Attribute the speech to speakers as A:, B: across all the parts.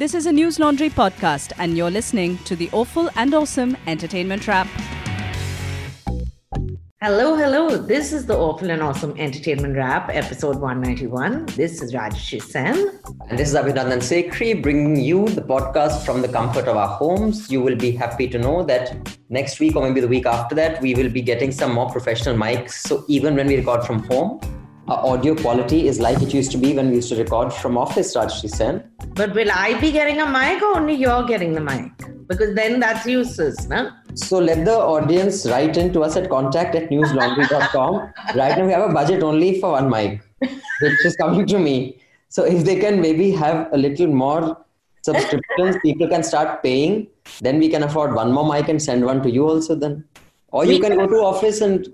A: This is a Newslaundry podcast, and you're listening to the Awful and Awesome Entertainment Wrap.
B: Hello, hello. This is the Awful and Awesome Entertainment Wrap, episode 191. This is Rajyasree Sen.
C: And this is Abhinandan Sekhri bringing you the podcast from the comfort of our homes. You will be happy to know that next week or maybe the week after that, we will be getting some more professional mics. So even when we record from home, our audio quality is like it used to be when we used to record from office, Rajyasree Sen.
B: But will I be getting a mic or only you're getting the mic? Because then that's useless, no?
C: So let the audience write in to us at contact at newslaundry.com. right now we have a budget only for one mic, which is coming to me. So if they can maybe have a little more subscriptions, people can start paying, then we can afford one more mic and send one to you also then. Or you can go to office and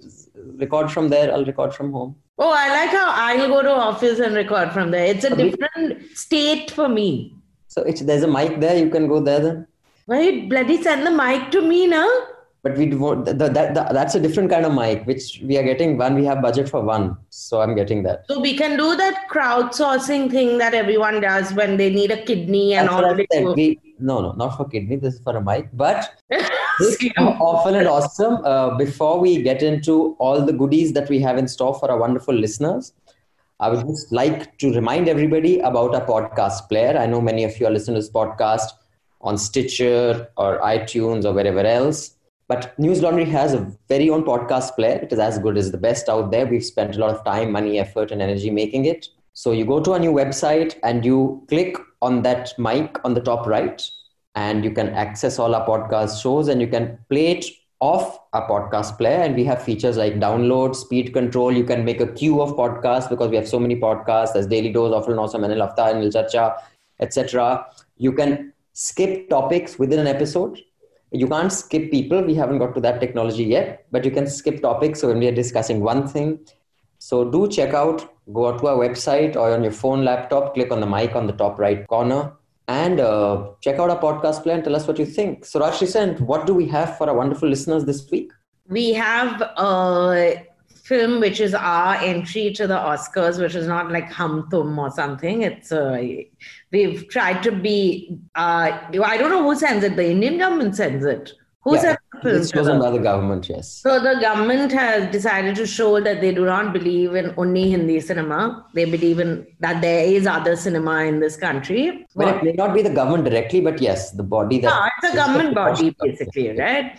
C: record from there. I'll record from home.
B: Oh, I like how I'll go to office and record from there. It's a different state for me.
C: So it's, there's a mic there. You can go there then.
B: Why you bloody send the mic to me now?
C: But we do, that, that, that, that's a different kind of mic, which we are getting one. We have budget for one. So I'm getting that.
B: So we can do that crowdsourcing thing that everyone does when they need a kidney and
C: That's
B: all that.
C: We, no, no, not for kidney. This is for a mic. But this is awful and awesome. Uh, before we get into all the goodies that we have in store for our wonderful listeners, I would just like to remind everybody about our podcast player. I know many of you are listening to this podcast on Stitcher or iTunes or wherever else. But Newslaundry has a very own podcast player. It is as good as the best out there. We've spent a lot of time, money, effort, and energy making it. So you go to our new website and you click on that mic on the top right, and you can access all our podcast shows and you can play it off our podcast player. And we have features like download, speed control. You can make a queue of podcasts because we have so many podcasts. There's Daily Dose, and Awesome, NL Hafta, NL Chacha, etc. You can skip topics within an episode. You can't skip people. We haven't got to that technology yet, but you can skip topics. So when we are discussing one thing, so do check out, go to our website or on your phone, laptop, click on the mic on the top right corner and uh, check out our podcast player and tell us what you think. So Rajyasree Sen, what do we have for our wonderful listeners this week?
B: We have a film which is our entry to the Oscars, which is not like Hum Tum or something. It's uh, we've tried to be. Uh, I don't know who sends it. The Indian government sends it. Who
C: Yeah,
B: sends
C: It's chosen by the government, yes.
B: So the government has decided to show that they do not believe in only Hindi cinema. They believe in that there is other cinema in this country.
C: Well, it may not be the government directly, but yes, the body that.
B: Yeah, it's a government body basically, right?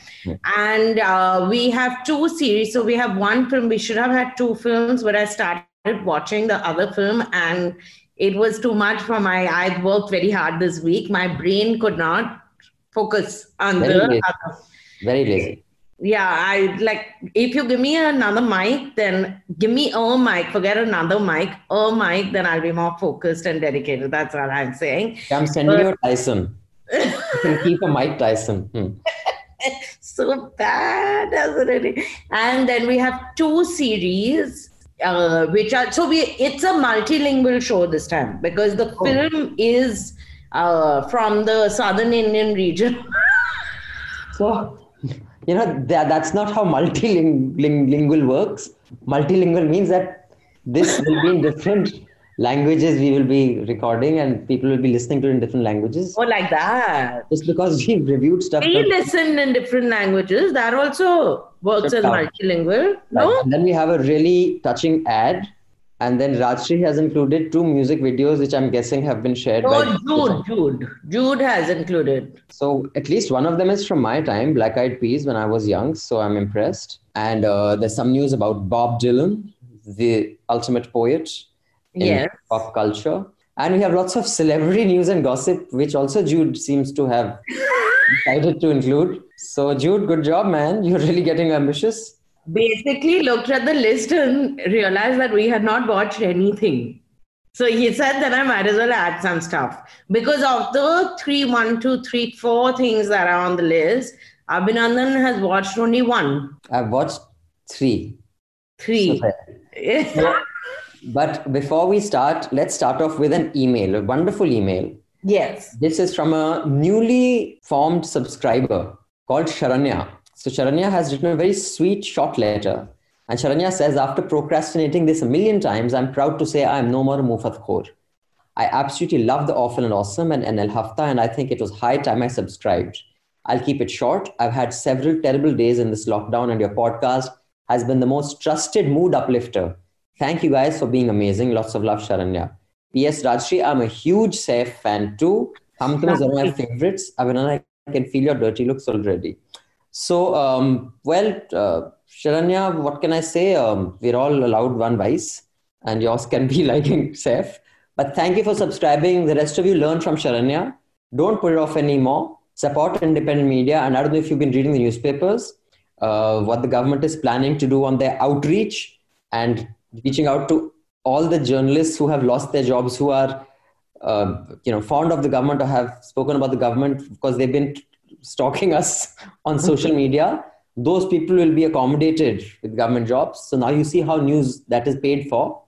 B: And uh, we have two series. So we have one film. We should have had two films, but I started watching the other film and it was too much for my. I worked very hard this week. My brain could not focus on
C: Very
B: the other.
C: Very lazy.
B: Yeah, I like if you give me another mic, then give me a mic, forget another mic, a mic, then I'll be more focused and dedicated. That's what I'm saying.
C: I'm sending you a Tyson. You can keep a mic, Tyson. Hmm.
B: so bad, doesn't it? And then we have two series, uh, which are so we it's a multilingual show this time because the film is uh, from the southern Indian region.
C: So, you know, that, that's not how multilingual works. Multilingual means that this will be in different languages we will be recording and people will be listening to it in different languages.
B: oh, like that.
C: Just because we've reviewed stuff.
B: We listen in different languages. That also works as multilingual.
C: Right.
B: No?
C: And then we have a really touching ad. And then Rajshri has included two music videos, which I'm guessing have been shared by.
B: Oh, Jude, Jude. Jude has included.
C: So at least one of them is from my time, Black Eyed Peas, when I was young. So I'm impressed. And uh, there's some news about Bob Dylan, the ultimate poet in
B: Yes.
C: pop culture. And we have lots of celebrity news and gossip, which also Jude seems to have decided to include. So Jude, good job, man. You're really getting ambitious.
B: Basically looked at the list and realized that we had not watched anything. So he said that I might as well add some stuff. Because of the three, one, two, three, four things that are on the list, Abhinandan has watched only one.
C: I've watched three.
B: Three.
C: So. But before we start, let's start off with an email, a wonderful email.
B: yes.
C: This is from a newly formed subscriber called Sharanya. So Sharanya has written a very sweet short letter. And Sharanya says, after procrastinating this a million times, I'm proud to say I am no more a Mufat Khor. I absolutely love the Awful and Awesome and, NL Hafta, and I think it was high time I subscribed. I'll keep it short. I've had several terrible days in this lockdown, and your podcast has been the most trusted mood uplifter. Thank you guys for being amazing. Lots of love, Sharanya. P.S. Rajshri, I'm a huge Saif fan too. Hum Tum is one of my favorites. Abhinandan, I can feel your dirty looks already. So, um, well, uh, Sharanya, what can I say? Um, we're all allowed one vice, and yours can be liking Saif. But thank you for subscribing. The rest of you learn from Sharanya. Don't put it off anymore. Support independent media. And I don't know if you've been reading the newspapers, uh, what the government is planning to do on their outreach and reaching out to all the journalists who have lost their jobs, who are uh, you know fond of the government or have spoken about the government because they've been stalking us on social media. Those people will be accommodated with government jobs. So now you see how news that is paid for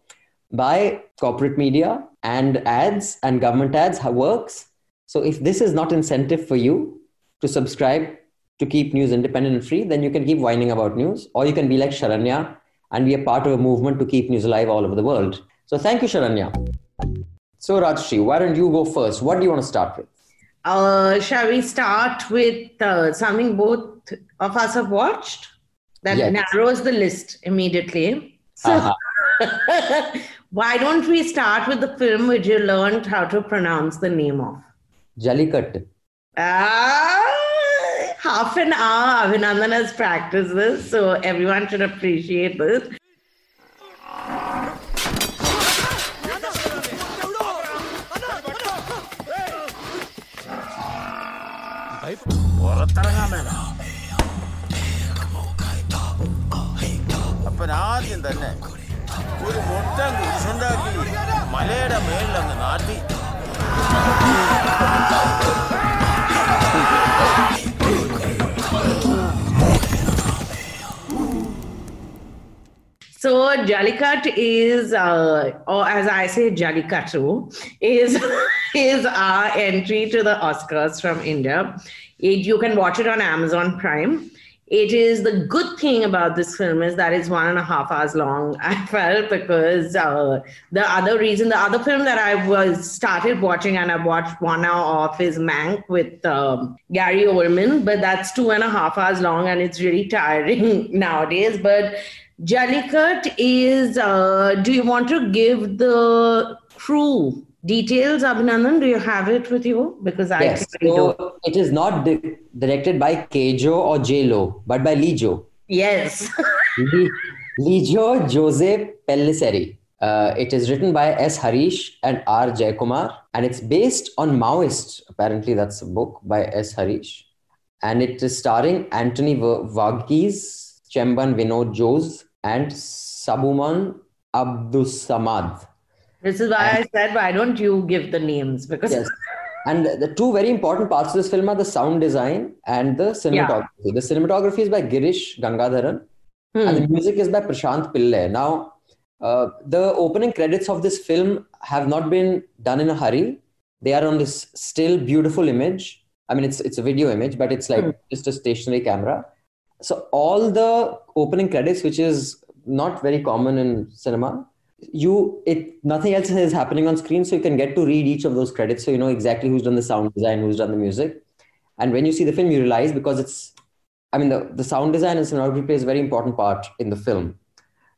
C: by corporate media and ads and government ads works. So if this is not incentive for you to subscribe to keep news independent and free, then you can keep whining about news, or you can be like Sharanya and be a part of a movement to keep news alive all over the world. So thank you, Sharanya. So Rajshri, why don't you go first? What do you want to start with?
B: Uh, shall we start with uh, something both of us have watched? That yes. narrows the list immediately. So, uh-huh. Why don't we start with the film which you learned how to pronounce the name of?
C: Jallikat.
B: Ah, half an hour Abhinandan has practiced this, so everyone should appreciate this.
D: അപ്പൻ ആദ്യം തന്നെ ഒരു മുട്ടൻ കുരിശുണ്ടാക്കി മലയുടെ മേളിലങ്ങ് നാട്ടി
B: So Jallikat is, uh, or as I say, Jallikattu is is our entry to the Oscars from India. It, you can watch it on Amazon Prime. It is the good thing about this film is that it's one and a half hours long i felt because uh, the other reason the other film that i was started watching and i watched one hour off is mank with um, gary oldman but that's two and a half hours long and it's really tiring nowadays. But jallikat is uh, do you want to give the crew details abhinandan do you have it with you? Because i
C: yes. so it is not di- directed by kejo or jlo but by lijo
B: yes.
C: Lijo jose Pellissery uh, it is written by s. Harish and r. Jayakumar and it's based on maoist. Apparently that's a book by s. Harish. And it is starring Antony Varghese, chemban vinod jose and Sabumon abdussamad
B: this is why and, I said, why don't you give the names? Because yes.
C: And the two very important parts of this film are the sound design and the cinematography. Yeah. The cinematography is by Girish Gangadharan, hmm. and the music is by Prashant Pillai. Now, uh, the opening credits of this film have not been done in a hurry. They are on this still beautiful image. I mean, it's it's a video image, but it's like hmm. just a stationary camera. So all the opening credits, which is not very common in cinema, you it nothing else is happening on screen so you can get to read each of those credits so you know exactly who's done the sound design who's done the music. And when you see the film you realize because it's i mean the, the sound design and cinematography plays a very important part in the film.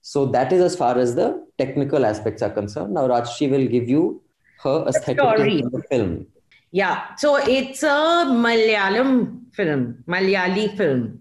C: So that is as far as the technical aspects are concerned. Now rajshri will give you her aesthetic of the film.
B: Yeah. So it's a malayalam film malayali film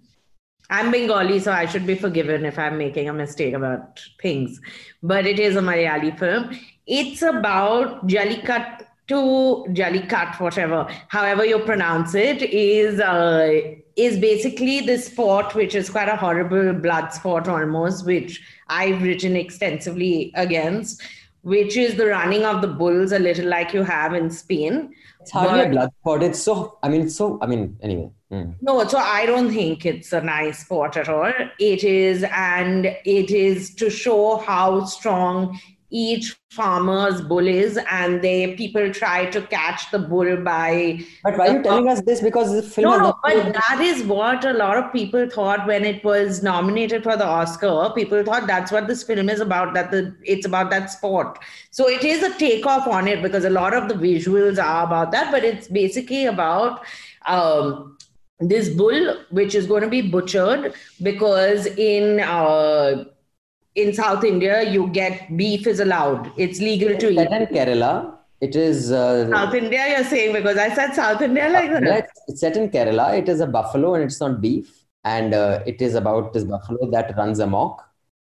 B: I'm Bengali, so I should be forgiven if I'm making a mistake about things. But it is a Malayali film. It's about Jallikat to Jallikat, whatever, however you pronounce it, is uh, is basically this sport, which is quite a horrible blood sport almost, which I've written extensively against, which is the running of the bulls, a little like you have in Spain.
C: It's hardly but, a blood sport. It's so, I mean, so, I mean, anyway.
B: Mm. No, so I don't think it's a nice sport at all. It is, and it is to show how strong each farmer's bull is, and they people try to catch the bull by.
C: But why are you telling us this? Because the film
B: No, no, but that is what a lot of people thought when it was nominated for the Oscar. People thought that's what this film is about. That the it's about that sport. So it is a takeoff on it because a lot of the visuals are about that, but it's basically about um, this bull which is going to be butchered because in uh, in South India you get beef is allowed. It's legal to
C: set in. Kerala. It is uh,
B: South India, you're saying because I said South India like that.
C: it's- it's set in Kerala. It is a buffalo and it's not beef. And uh, it is about this buffalo that runs amok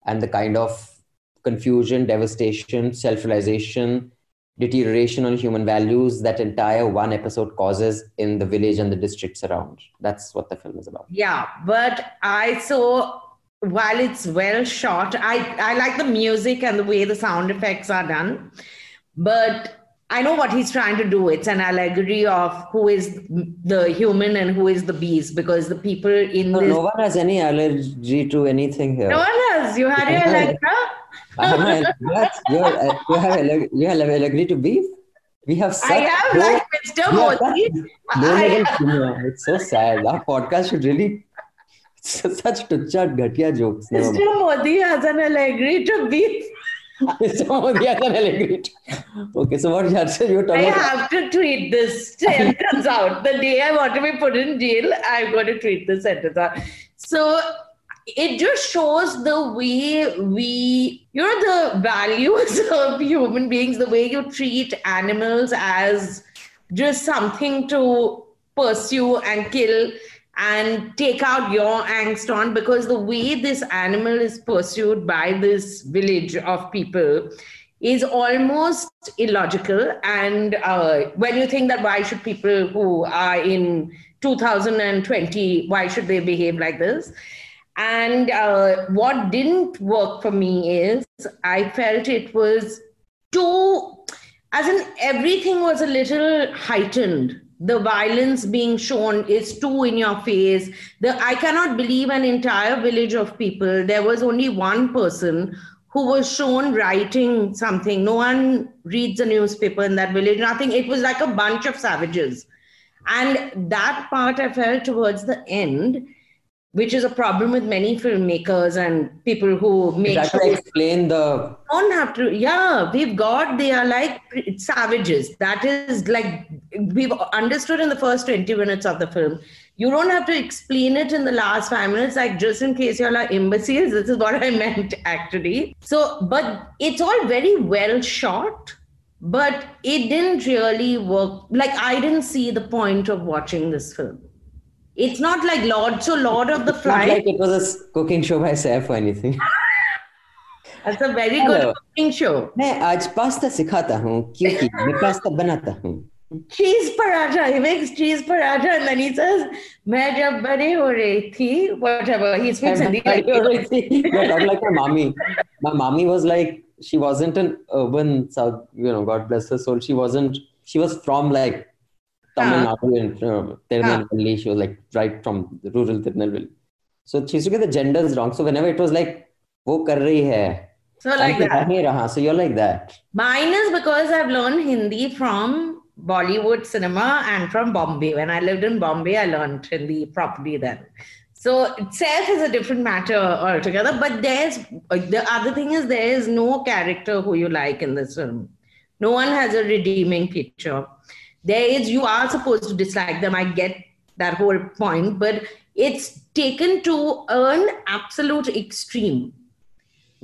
C: and the kind of confusion, devastation, self realization, deterioration on human values that entire one episode causes in the village and the districts around. That's what the film is about.
B: Yeah, but I saw while it's well shot, I I like the music and the way the sound effects are done, but I know what he's trying to do. It's an allegory of who is the human and who is the beast, because the people in
C: No,
B: this.
C: no one has any allergy to anything here.
B: No one has. You had your
C: No.
B: Electra.
C: I have my, what? You're, uh, you have aller- you have allergy to beef? We have such
B: I have
C: low-
B: like Mr.
C: we have
B: Modi.
C: such low level humor. It's so sad. Our podcast should really such tuchat ghatia jokes.
B: Mr. Modi has an allegory to beef.
C: Mr. Modi has an allergy. Okay, so what you were
B: I
C: about?
B: have to tweet this sentence out. The day I want to be put in jail, I'm going to tweet this sentence out. So it just shows the way we, you know, the values of human beings, the way you treat animals as just something to pursue and kill and take out your angst on because the way this animal is pursued by this village of people is almost illogical. And uh, when you think that why should people who are in 2020, why should they behave like this? And uh, what didn't work for me is I felt it was too, as in everything was a little heightened. The violence being shown is too in your face. The I cannot believe an entire village of people. There was only one person who was shown writing something. No one reads a newspaper in that village, nothing. It was like a bunch of savages. And that part I felt towards the end, which is a problem with many filmmakers and people who make
C: to
B: sure
C: explain the
B: don't have to yeah we've got they are like savages. That is like we've understood in the first 20 minutes of the film. You don't have to explain it in the last five minutes like just in case you're like imbeciles this is what i meant actually. So but it's all very well shot but it didn't really work like i didn't see the point of watching this film it's not like lord so lord of the
C: it's not
B: flies
C: like it was a s- cooking show by Saif or anything.
B: that's a very
C: Hello.
B: good cooking show
C: मैं आज pasta सिखाता हूँ क्योंकि मैं pasta बनाता हूँ
B: cheese paratha. He makes cheese paratha and then he says, मैं जब बड़े हो रही थी, whatever. He speaks Hindi. like-
C: You're talking like my mommy. My mommy was like, she wasn't an urban South, you know, God bless her soul. She wasn't, she was from like Tamil
B: ah.
C: Nadu and uh, Tirunelveli. She was like right from rural Tirunelveli. So she used to get the genders wrong. So whenever it was like.
B: So like that.
C: Raha. So you're like that.
B: Mine is because I've learned Hindi from Bollywood cinema and from Bombay. When I lived in Bombay, I learned Hindi properly then. So itself is a different matter altogether. But there's the other thing is there is no character who you like in this film. No one has a redeeming picture. There is you are supposed to dislike them. I get that whole point, but it's taken to an absolute extreme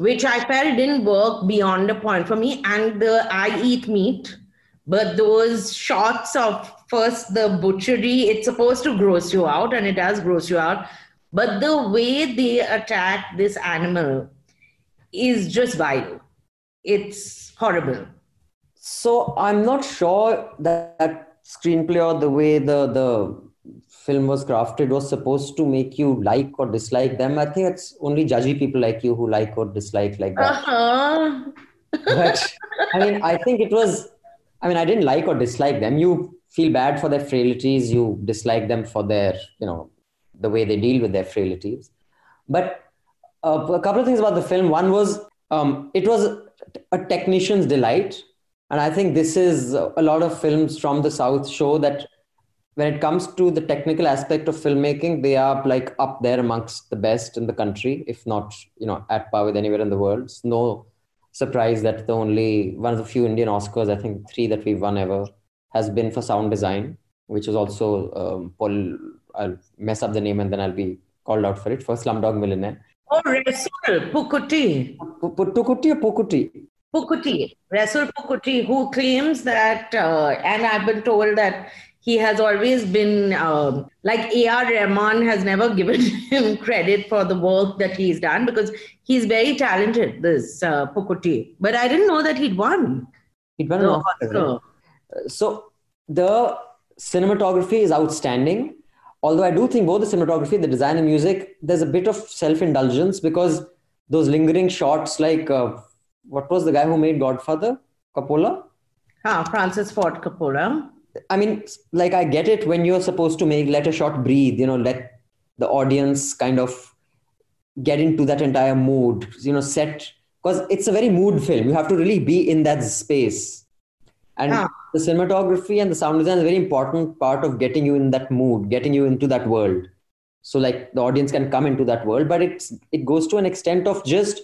B: which I felt didn't work beyond a point for me. And the I eat meat, but those shots of first the butchery, it's supposed to gross you out, and it does gross you out. But the way they attack this animal is just vile. It's horrible.
C: So I'm not sure that, that screenplay or the way the the film was crafted was supposed to make you like or dislike them. I think it's only judgy people like you who like or dislike like that.
B: Uh-huh.
C: But I mean, I think it was. I mean, I didn't like or dislike them. You feel bad for their frailties. You dislike them for their, you know, the way they deal with their frailties. But uh, a couple of things about the film. One was um, it was a technician's delight. And I think this is a lot of films from the South show that when it comes to the technical aspect of filmmaking, they are like up there amongst the best in the country, if not, you know, at par with anywhere in the world. It's no surprise that the only one of the few Indian Oscars, I think three that we've won ever, has been for sound design, which is also um, Paul. I'll mess up the name and then I'll be called out for it for Slumdog Millionaire.
B: Oh, Resul Pookutty.
C: Putukuti or Pukuti?
B: Pukuti. Resul Pookutty, who claims that, uh, and I've been told that he has always been um, like A.R. Rahman has never given him credit for the work that he's done because he's very talented, this uh, Pukuti. But I didn't know that he'd won.
C: He'd won an Oscar.
B: Oscar.
C: So the cinematography is outstanding. Although I do think both the cinematography, the design, and music, there's a bit of self-indulgence because those lingering shots, like uh, what was the guy who made Godfather, Coppola?
B: Ah, Francis Ford Coppola.
C: I mean, like I get it when you're supposed to make let a shot breathe, you know, let the audience kind of get into that entire mood, you know, set because it's a very mood film. You have to really be in that space. And
B: Ah.
C: the cinematography and the sound design is a very important part of getting you in that mood, getting you into that world. So like the audience can come into that world, but it's it goes to an extent of just,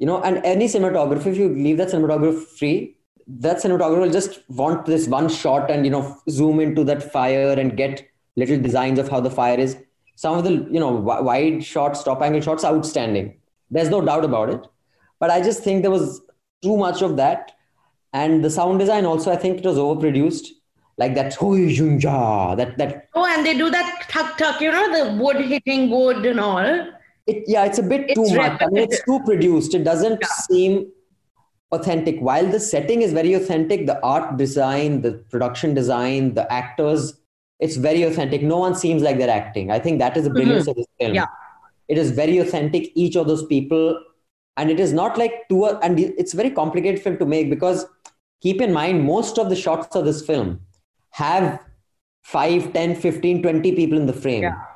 C: you know, and any cinematography, if you leave that cinematography free, that cinematographer will just want this one shot and you know zoom into that fire and get little designs of how the fire is. Some of the you know wide shots top angle shots outstanding. There's no doubt about it. But i just think there was too much of that. And the sound design also i think it was overproduced. Like that that that
B: Oh, and they do that tuck tuck, you know, the wood hitting wood and all.
C: It yeah it's a bit
B: It's
C: too much. I mean it's too produced. It doesn't
B: Yeah.
C: seem authentic. While the setting is very authentic the art design the production design the actors it's very authentic. No one seems like they're acting. I think that is the brilliance mm-hmm. of this film.
B: Yeah.
C: it is very authentic each of those people. And it is not like two and it's a very complicated film to make because keep in mind most of the shots of this film have 5 10 15 20 people in the frame.
B: Yeah.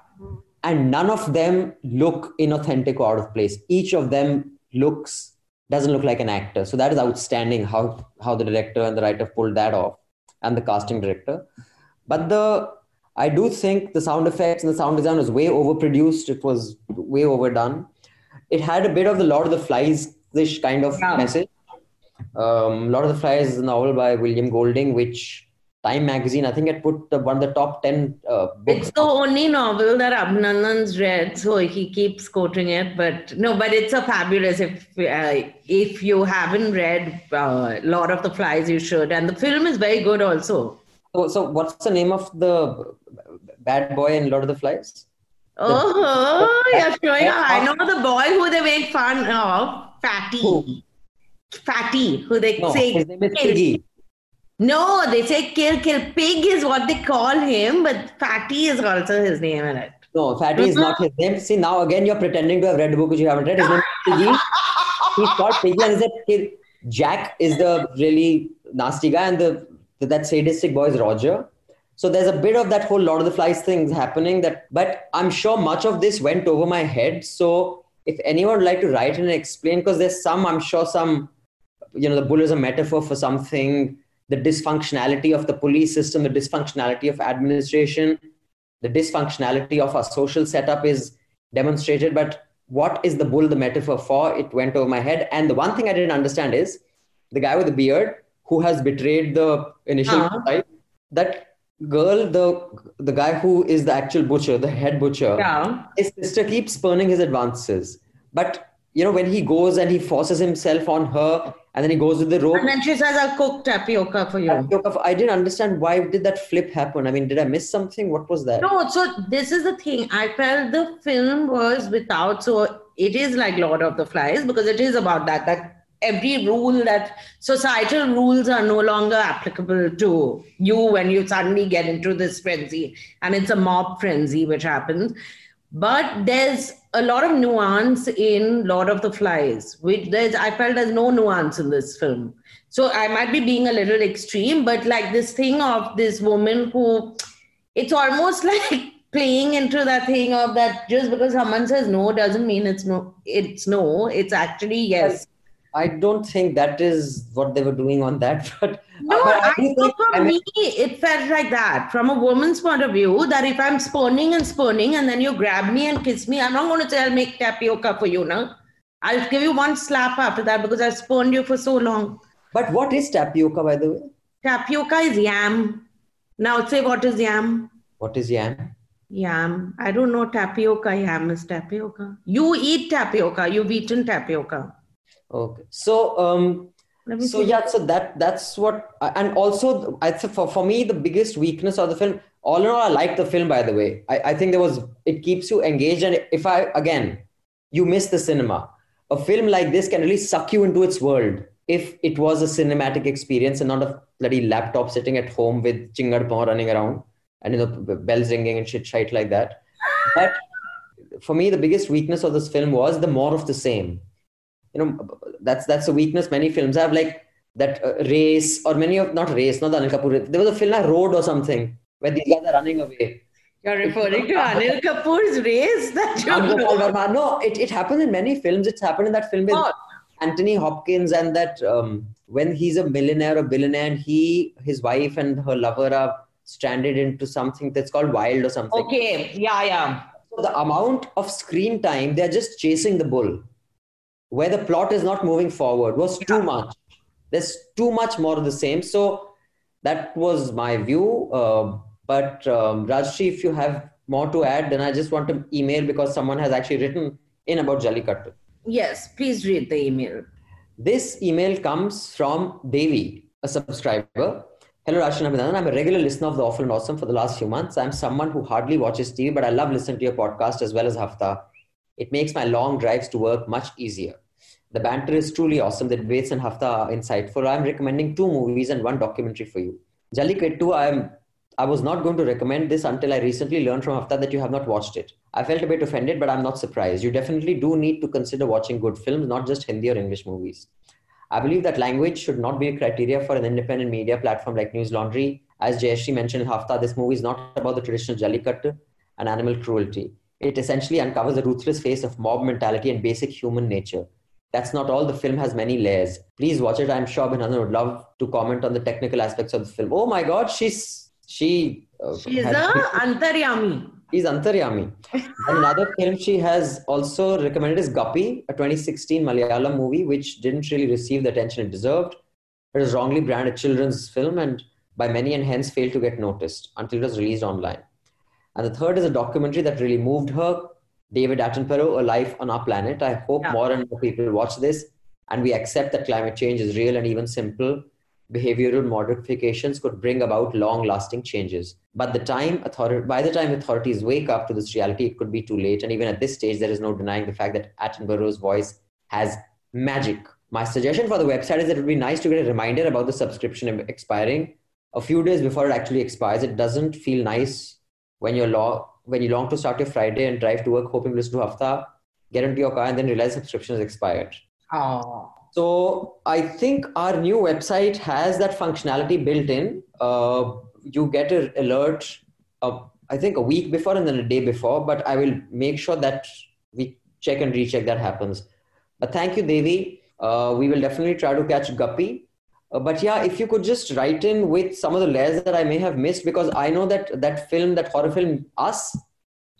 C: And none of them look inauthentic or out of place. Each of them looks doesn't look like an actor. So that is outstanding how how the director and the writer pulled that off and the casting director. But the i do think the sound effects and the sound design was way overproduced. It was way overdone. It had a bit of the lord of the flies ish kind of
B: Yeah.
C: message. Um, lord of the flies is a novel by william golding which time magazine i think it put the, one of the top 10 uh, books
B: It's the only novel that Abhinandan's read, so he keeps quoting it. But no, but it's a fabulous. If uh, if you haven't read uh, Lord of the Flies, you should. And the film is very good also.
C: So, so what's the name of the bad boy in Lord of the Flies?
B: Oh, you're showing. I know the boy who they make fun of, Fatty.
C: Who?
B: Fatty, who they
C: No,
B: say
C: his name is. Piggy.
B: No, they say kill, kill. Pig is what they call him, but Fatty is also his name in it.
C: No, Fatty is not his name. See, now again you're pretending to have read a book which you haven't read. His name is Piggy. He's called Piggy, and is that Jack is the really nasty guy, and the that sadistic boy is Roger. So there's a bit of that whole Lord of the Flies thing happening. That, but I'm sure much of this went over my head. So if anyone would like to write and explain, because there's some, I'm sure some, you know, the bull is a metaphor for something. The dysfunctionality of the police system, the dysfunctionality of administration, the dysfunctionality of our social setup is demonstrated. But what is the bull the metaphor for? It went over my head. And the one thing I didn't understand is the guy with the beard who has betrayed the initial
B: Uh-huh.
C: that girl, the the guy who is the actual butcher, the head butcher,
B: Yeah.
C: his sister keeps spurning his advances. But you know, when he goes and he forces himself on her, and then he goes with the rope.
B: And then she says, I'll cook tapioca for you.
C: Tapioca I didn't understand why did that flip happen. I mean, did I miss something? What was that?
B: No, so this is the thing. I felt the film was without, so it is like Lord of the Flies because it is about that. That every rule that societal rules are no longer applicable to you when you suddenly get into this frenzy. And it's a mob frenzy which happens. But there's a lot of nuance in Lord of the Flies, which there's I felt there's no nuance in this film. So I might be being a little extreme, but like this thing of this woman who it's almost like playing into that thing of that just because someone says no doesn't mean it's no it's no it's actually yes
C: I don't think that is what they were doing on that. But
B: No,
C: but
B: I know
C: think-
B: from
C: I mean-
B: me, it felt like that. From a woman's point of view, that if I'm spurning and spurning and then you grab me and kiss me, I'm not going to say I'll make tapioca for you now. I'll give you one slap after that because I've spurned you for so long.
C: But what is tapioca, by the way?
B: Tapioca is yam. Now say what is yam?
C: What is yam?
B: Yam. I don't know tapioca. Yam is tapioca. You eat tapioca. You've eaten tapioca.
C: Okay. So um, so yeah, so that that's what, and also I think for for me the biggest weakness of the film. All in all, I like the film. By the way, I, I think there was it keeps you engaged, and if I again, you miss the cinema. A film like this can really suck you into its world if it was a cinematic experience and not a bloody laptop sitting at home with chingar paw running around and you know bells ringing and shit shite like that. But for me, the biggest weakness of this film was the more of the same you know that's that's a weakness many films have like that uh, race or many of not race not the Anil Kapoor there was a film like Road or something where these guys are running away
B: You're referring to Anil Kapoor's race that you
C: no it, it happened in many films it's happened in that film with
B: What?
C: Anthony Hopkins and that um, when he's a millionaire or billionaire and he his wife and her lover are stranded into something that's called Wild or something
B: Okay. Yeah, yeah.
C: So the amount of screen time they're just chasing the bull where the plot is not moving forward was too much there's too much more of the same so that was my view uh, but um, rajshri if you have more to add then i just want to email because someone has actually written in about jallikattu
B: Yes, please read the email.
C: this email comes from Devi, a subscriber. Hello, Rashid Abhinandan. I'm a regular listener of The Awful and Awesome for the last few months. I'm someone who hardly watches TV, but I love listening to your podcast as well as Hafta. It makes my long drives to work much easier. The banter is truly awesome. The debates and Hafta are insightful. I'm recommending two movies and one documentary for you. Jallikattu, I'm I was not going to recommend this until I recently learned from Hafta that you have not watched it. I felt a bit offended, but I'm not surprised. You definitely do need to consider watching good films, not just Hindi or English movies. I believe that language should not be a criteria for an independent media platform like Newslaundry. As Jayashri mentioned in Hafta, this movie is not about the traditional Jallikattu and animal cruelty. It essentially uncovers the ruthless face of mob mentality and basic human nature. That's not all. The film has many layers. Please watch it. I'm sure Abhinandan would love to comment on the technical aspects of the film. Oh my God, she's she. Uh,
B: She's
C: had-
B: a Antaryami.
C: He's Antaryami. Another film she has also recommended is Guppy, a 2016 Malayalam movie which didn't really receive the attention it deserved. It was wrongly branded a children's film and by many and hence failed to get noticed until it was released online. And the third is a documentary that really moved her, David Attenborough, A Life on Our Planet. I hope
B: Yeah.
C: more and more people watch this and we accept that climate change is real and even simple behavioral modifications could bring about long-lasting changes. But the time author- by the time authorities wake up to this reality, it could be too late. And even at this stage, there is no denying the fact that Attenborough's voice has magic. My suggestion for the website is that it would be nice to get a reminder about the subscription expiring a few days before it actually expires. It doesn't feel nice when you're law when you long to start your Friday and drive to work, hoping to listen to Hafta, get into your car, and then realize subscription is expired.
B: Oh.
C: So I think our new website has that functionality built in. Uh, you get an alert, uh, I think a week before and then a day before, but I will make sure that we check and recheck that happens. But thank you, Devi. Uh, we will definitely try to catch Guppy. Uh, but yeah, if you could just write in with some of the layers that I may have missed, because I know that that film, that horror film, Us,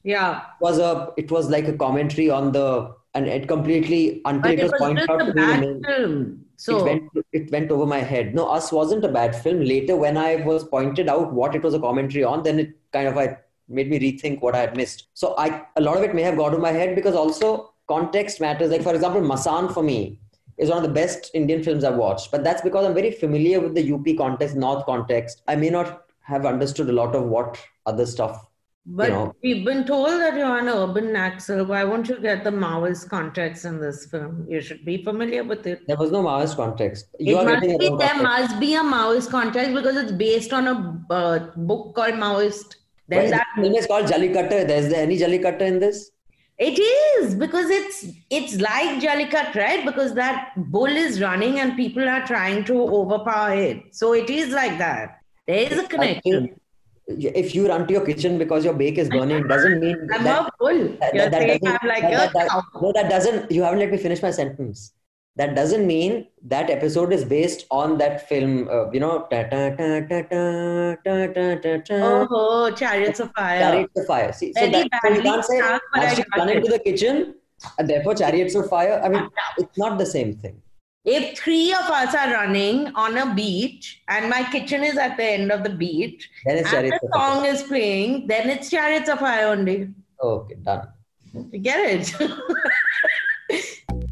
B: Yeah.
C: was a it was like a commentary on the and it completely until it
B: it
C: was
B: was
C: pointed out
B: a
C: to me
B: bad
C: the main-
B: film. So
C: it went it went over my head. No, Us wasn't a bad film. Later, when I was pointed out what it was a commentary on, then it kind of I made me rethink what I had missed. So I a lot of it may have got to my head because also context matters. Like for example, Masan for me is one of the best Indian films I've watched, but that's because I'm very familiar with the UP context, North context. I may not have understood a lot of what other stuff.
B: But
C: know.
B: we've been told that you're on an urban Naxal. Why won't you get the Maoist context in this film? You should be familiar with it.
C: There was no Maoist context. You
B: must be, there
C: context.
B: must be a Maoist context because it's based on a uh, book called Maoist. Then
C: Well,
B: that
C: film is called Jallikattu. There's there any Jallikattu in this?
B: It is because it's it's like Jallikat, right? Because that bull is running and people are trying to overpower it. So it is like that. There is a connection.
C: if you run to your kitchen because your bake is burning, it doesn't mean
B: I'm
C: that,
B: a bull.
C: that,
B: You're
C: that, that
B: saying
C: doesn't,
B: I'm like
C: that,
B: a
C: that- that- no, that doesn't. You haven't let me finish my sentence. That doesn't mean that episode is based on that film. Uh, you know, ta ta ta ta ta ta ta ta ta.
B: Oh, Chariots of Fire.
C: Chariots of Fire. See, so, that, so you can't say
B: done, but
C: has
B: I
C: she run into the kitchen, and therefore Chariots of Fire. I mean, it's not the same thing.
B: If three of us are running on a beach and my kitchen is at the end of the beach
C: Then it's
B: and the song is playing, then it's Chariots of Fire only.
C: Okay, done.
B: You get it?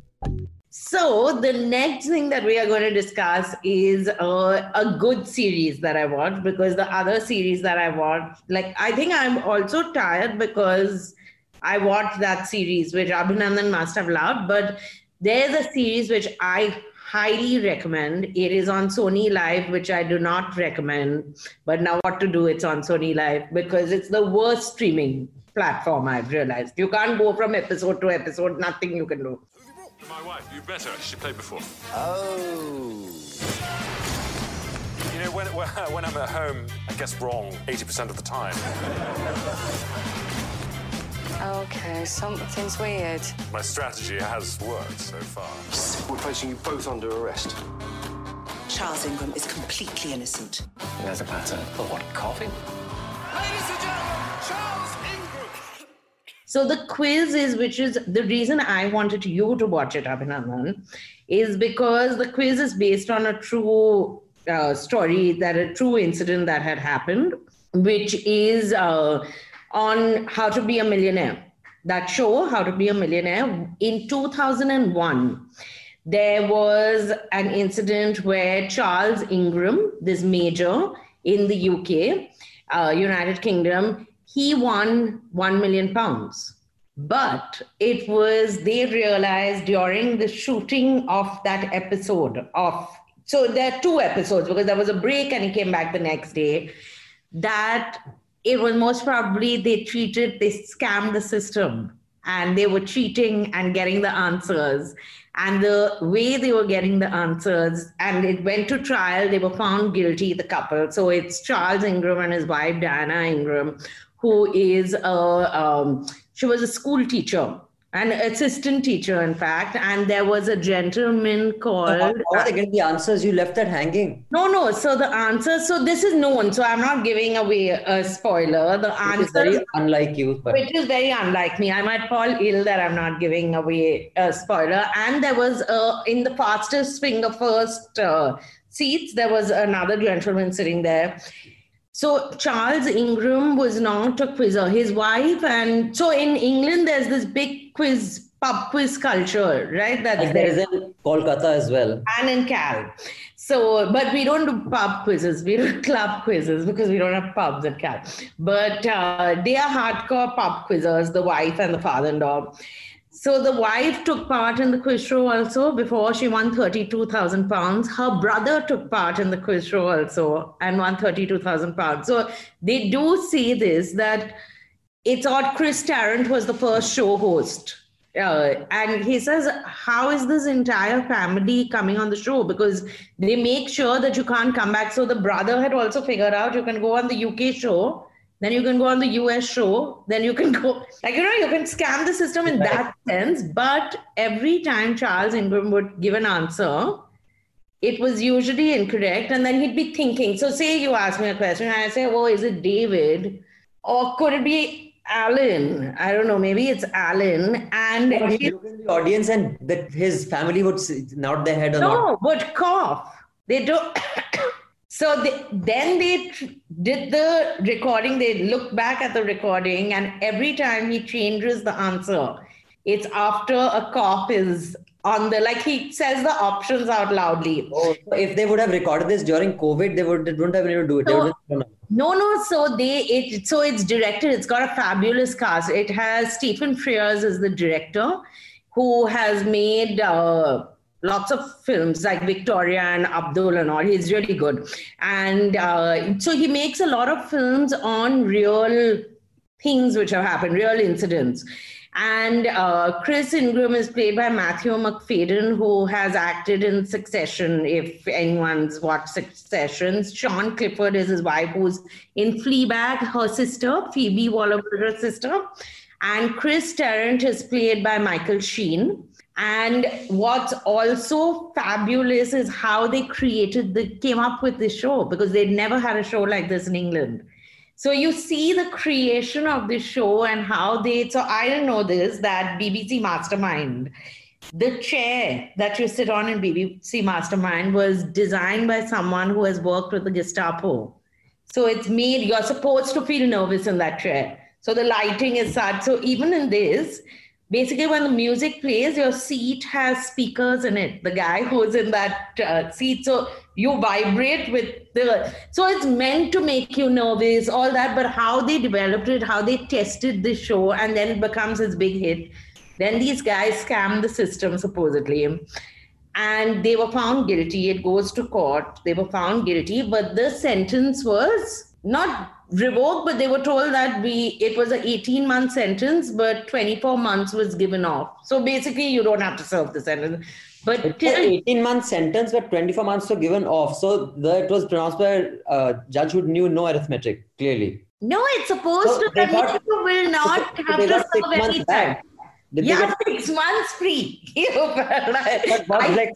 B: so the next thing that we are going to discuss is uh, a good series that I watched because the other series that I watched, like I think I'm also tired because I watched that series which Abhinandan must have loved, but there's a series which I highly recommend. It is on Sony Live, which I do not recommend. But now what to do? It's on Sony Live because it's the worst streaming platform I've realized. You can't go from episode to episode, nothing you can do.
E: My wife, you better. She played before.
D: Oh.
E: You know, when, when when I'm at home, I guess wrong 80% of the time.
F: Okay, something's weird.
E: My strategy has worked so far.
G: We're placing you both under arrest.
H: Charles Ingram is completely innocent.
G: There's a pattern. For what? Coughing?
D: Ladies and gentlemen, Charles Ingram.
B: So the quiz is, which is the reason I wanted you to watch it, Abhinandan, is because the quiz is based on a true uh, story, that a true incident that had happened, which is uh, on How to Be a Millionaire. That show, How to Be a Millionaire, in 2001, there was an incident where Charles Ingram, this major in the UK, uh, United Kingdom, he won 1 million pounds. But it was, they realized during the shooting of that episode of, so there are two episodes because there was a break and he came back the next day, that it was most probably they cheated, they scammed the system and they were cheating and getting the answers. And the way they were getting the answers, and it went to trial, they were found guilty, the couple. So it's Charles Ingram and his wife, Diana Ingram, who is a, um, she was a school teacher, an assistant teacher, in fact. And there was a gentleman called.
C: how are they getting the answers? You left that hanging.
B: No, no. So the answer, so this is known. So I'm not giving away a spoiler. The
C: Which is very unlike you, but
B: which is very unlike me. I might fall ill that I'm not giving away a spoiler. And there was uh, in the fastest finger first uh, seats, there was another gentleman sitting there. So Charles Ingram was not a quizzer. His wife and so in England, there's this big quiz pub quiz culture, right?
C: There
B: there
C: is in Kolkata as well.
B: and in Cal. So, but we don't do pub quizzes. We do club quizzes because we don't have pubs at Cal. But uh, they are hardcore pub quizzers, the wife and the father-in-law. So the wife took part in the quiz show also before she won 32,000 pounds. Her brother took part in the quiz show also and won 32,000 pounds. So they do say this that it's odd Chris Tarrant was the first show host. Uh, and he says, How is this entire family coming on the show? Because they make sure that you can't come back. So the brother had also figured out you can go on the UK show, then you can go on the US show, then you can go, like, you know, you can scam the system in that sense. But every time Charles Ingram would give an answer, it was usually incorrect. And then he'd be thinking, so say you ask me a question, and I say, Oh, is it David? Or could it be Alan? I don't know, maybe it's Alan. And
C: He
B: he-
C: looked in the audience and that his family would nod their head or not.
B: no, but cough. They do. So they, then they tr- did the recording. They look back at the recording, and every time he changes the answer, it's after a cop is on the like he says the options out loudly.
C: Oh, so if they would have recorded this during COVID, they would they wouldn't have been able to do it. Would have,
B: No, no. So they it so it's directed. It's got a fabulous cast. It has Stephen Frears as the director, who has made uh, lots of films like Victoria and Abdul and all. He's really good, and uh, so he makes a lot of films on real things which have happened, real incidents. And uh, Chris Ingram is played by Matthew Macfadyen, who has acted in Succession, if anyone's watched Succession. Sian Clifford is his wife, who's in Fleabag, her sister, Phoebe Waller-Bridge's sister. And Chris Tarrant is played by Michael Sheen. And what's also fabulous is how they created the came up with this show because they'd never had a show like this in England. So you see the creation of this show and how they so I didn't know this that BBC Mastermind, the chair that you sit on in BBC Mastermind was designed by someone who has worked with the Gestapo. So it's made you're supposed to feel nervous in that chair. So the lighting is such. So even in this, basically when the music plays your seat has speakers in it. The guy who's in that uh, seat. So you vibrate with the so it's meant to make you nervous all that but how they developed it how they tested the show and then it becomes this big hit. Then these guys scam the system supposedly. And they were found guilty. It goes to court. They were found guilty but the sentence was not revoked, but they were told that we it was an 18 month sentence, but 24 months was given off. So basically, you don't have to serve the sentence. But
C: It's
B: till,
C: 18 month sentence, but 24 months were given off. So the, it was pronounced by a uh, judge who knew no arithmetic, clearly.
B: no, it's supposed
C: So
B: to
C: they
B: that
C: got-
B: you will not
C: So
B: have to serve any time.
C: Did
B: Yeah,
C: get-
B: six months free.
C: but
B: I
C: like,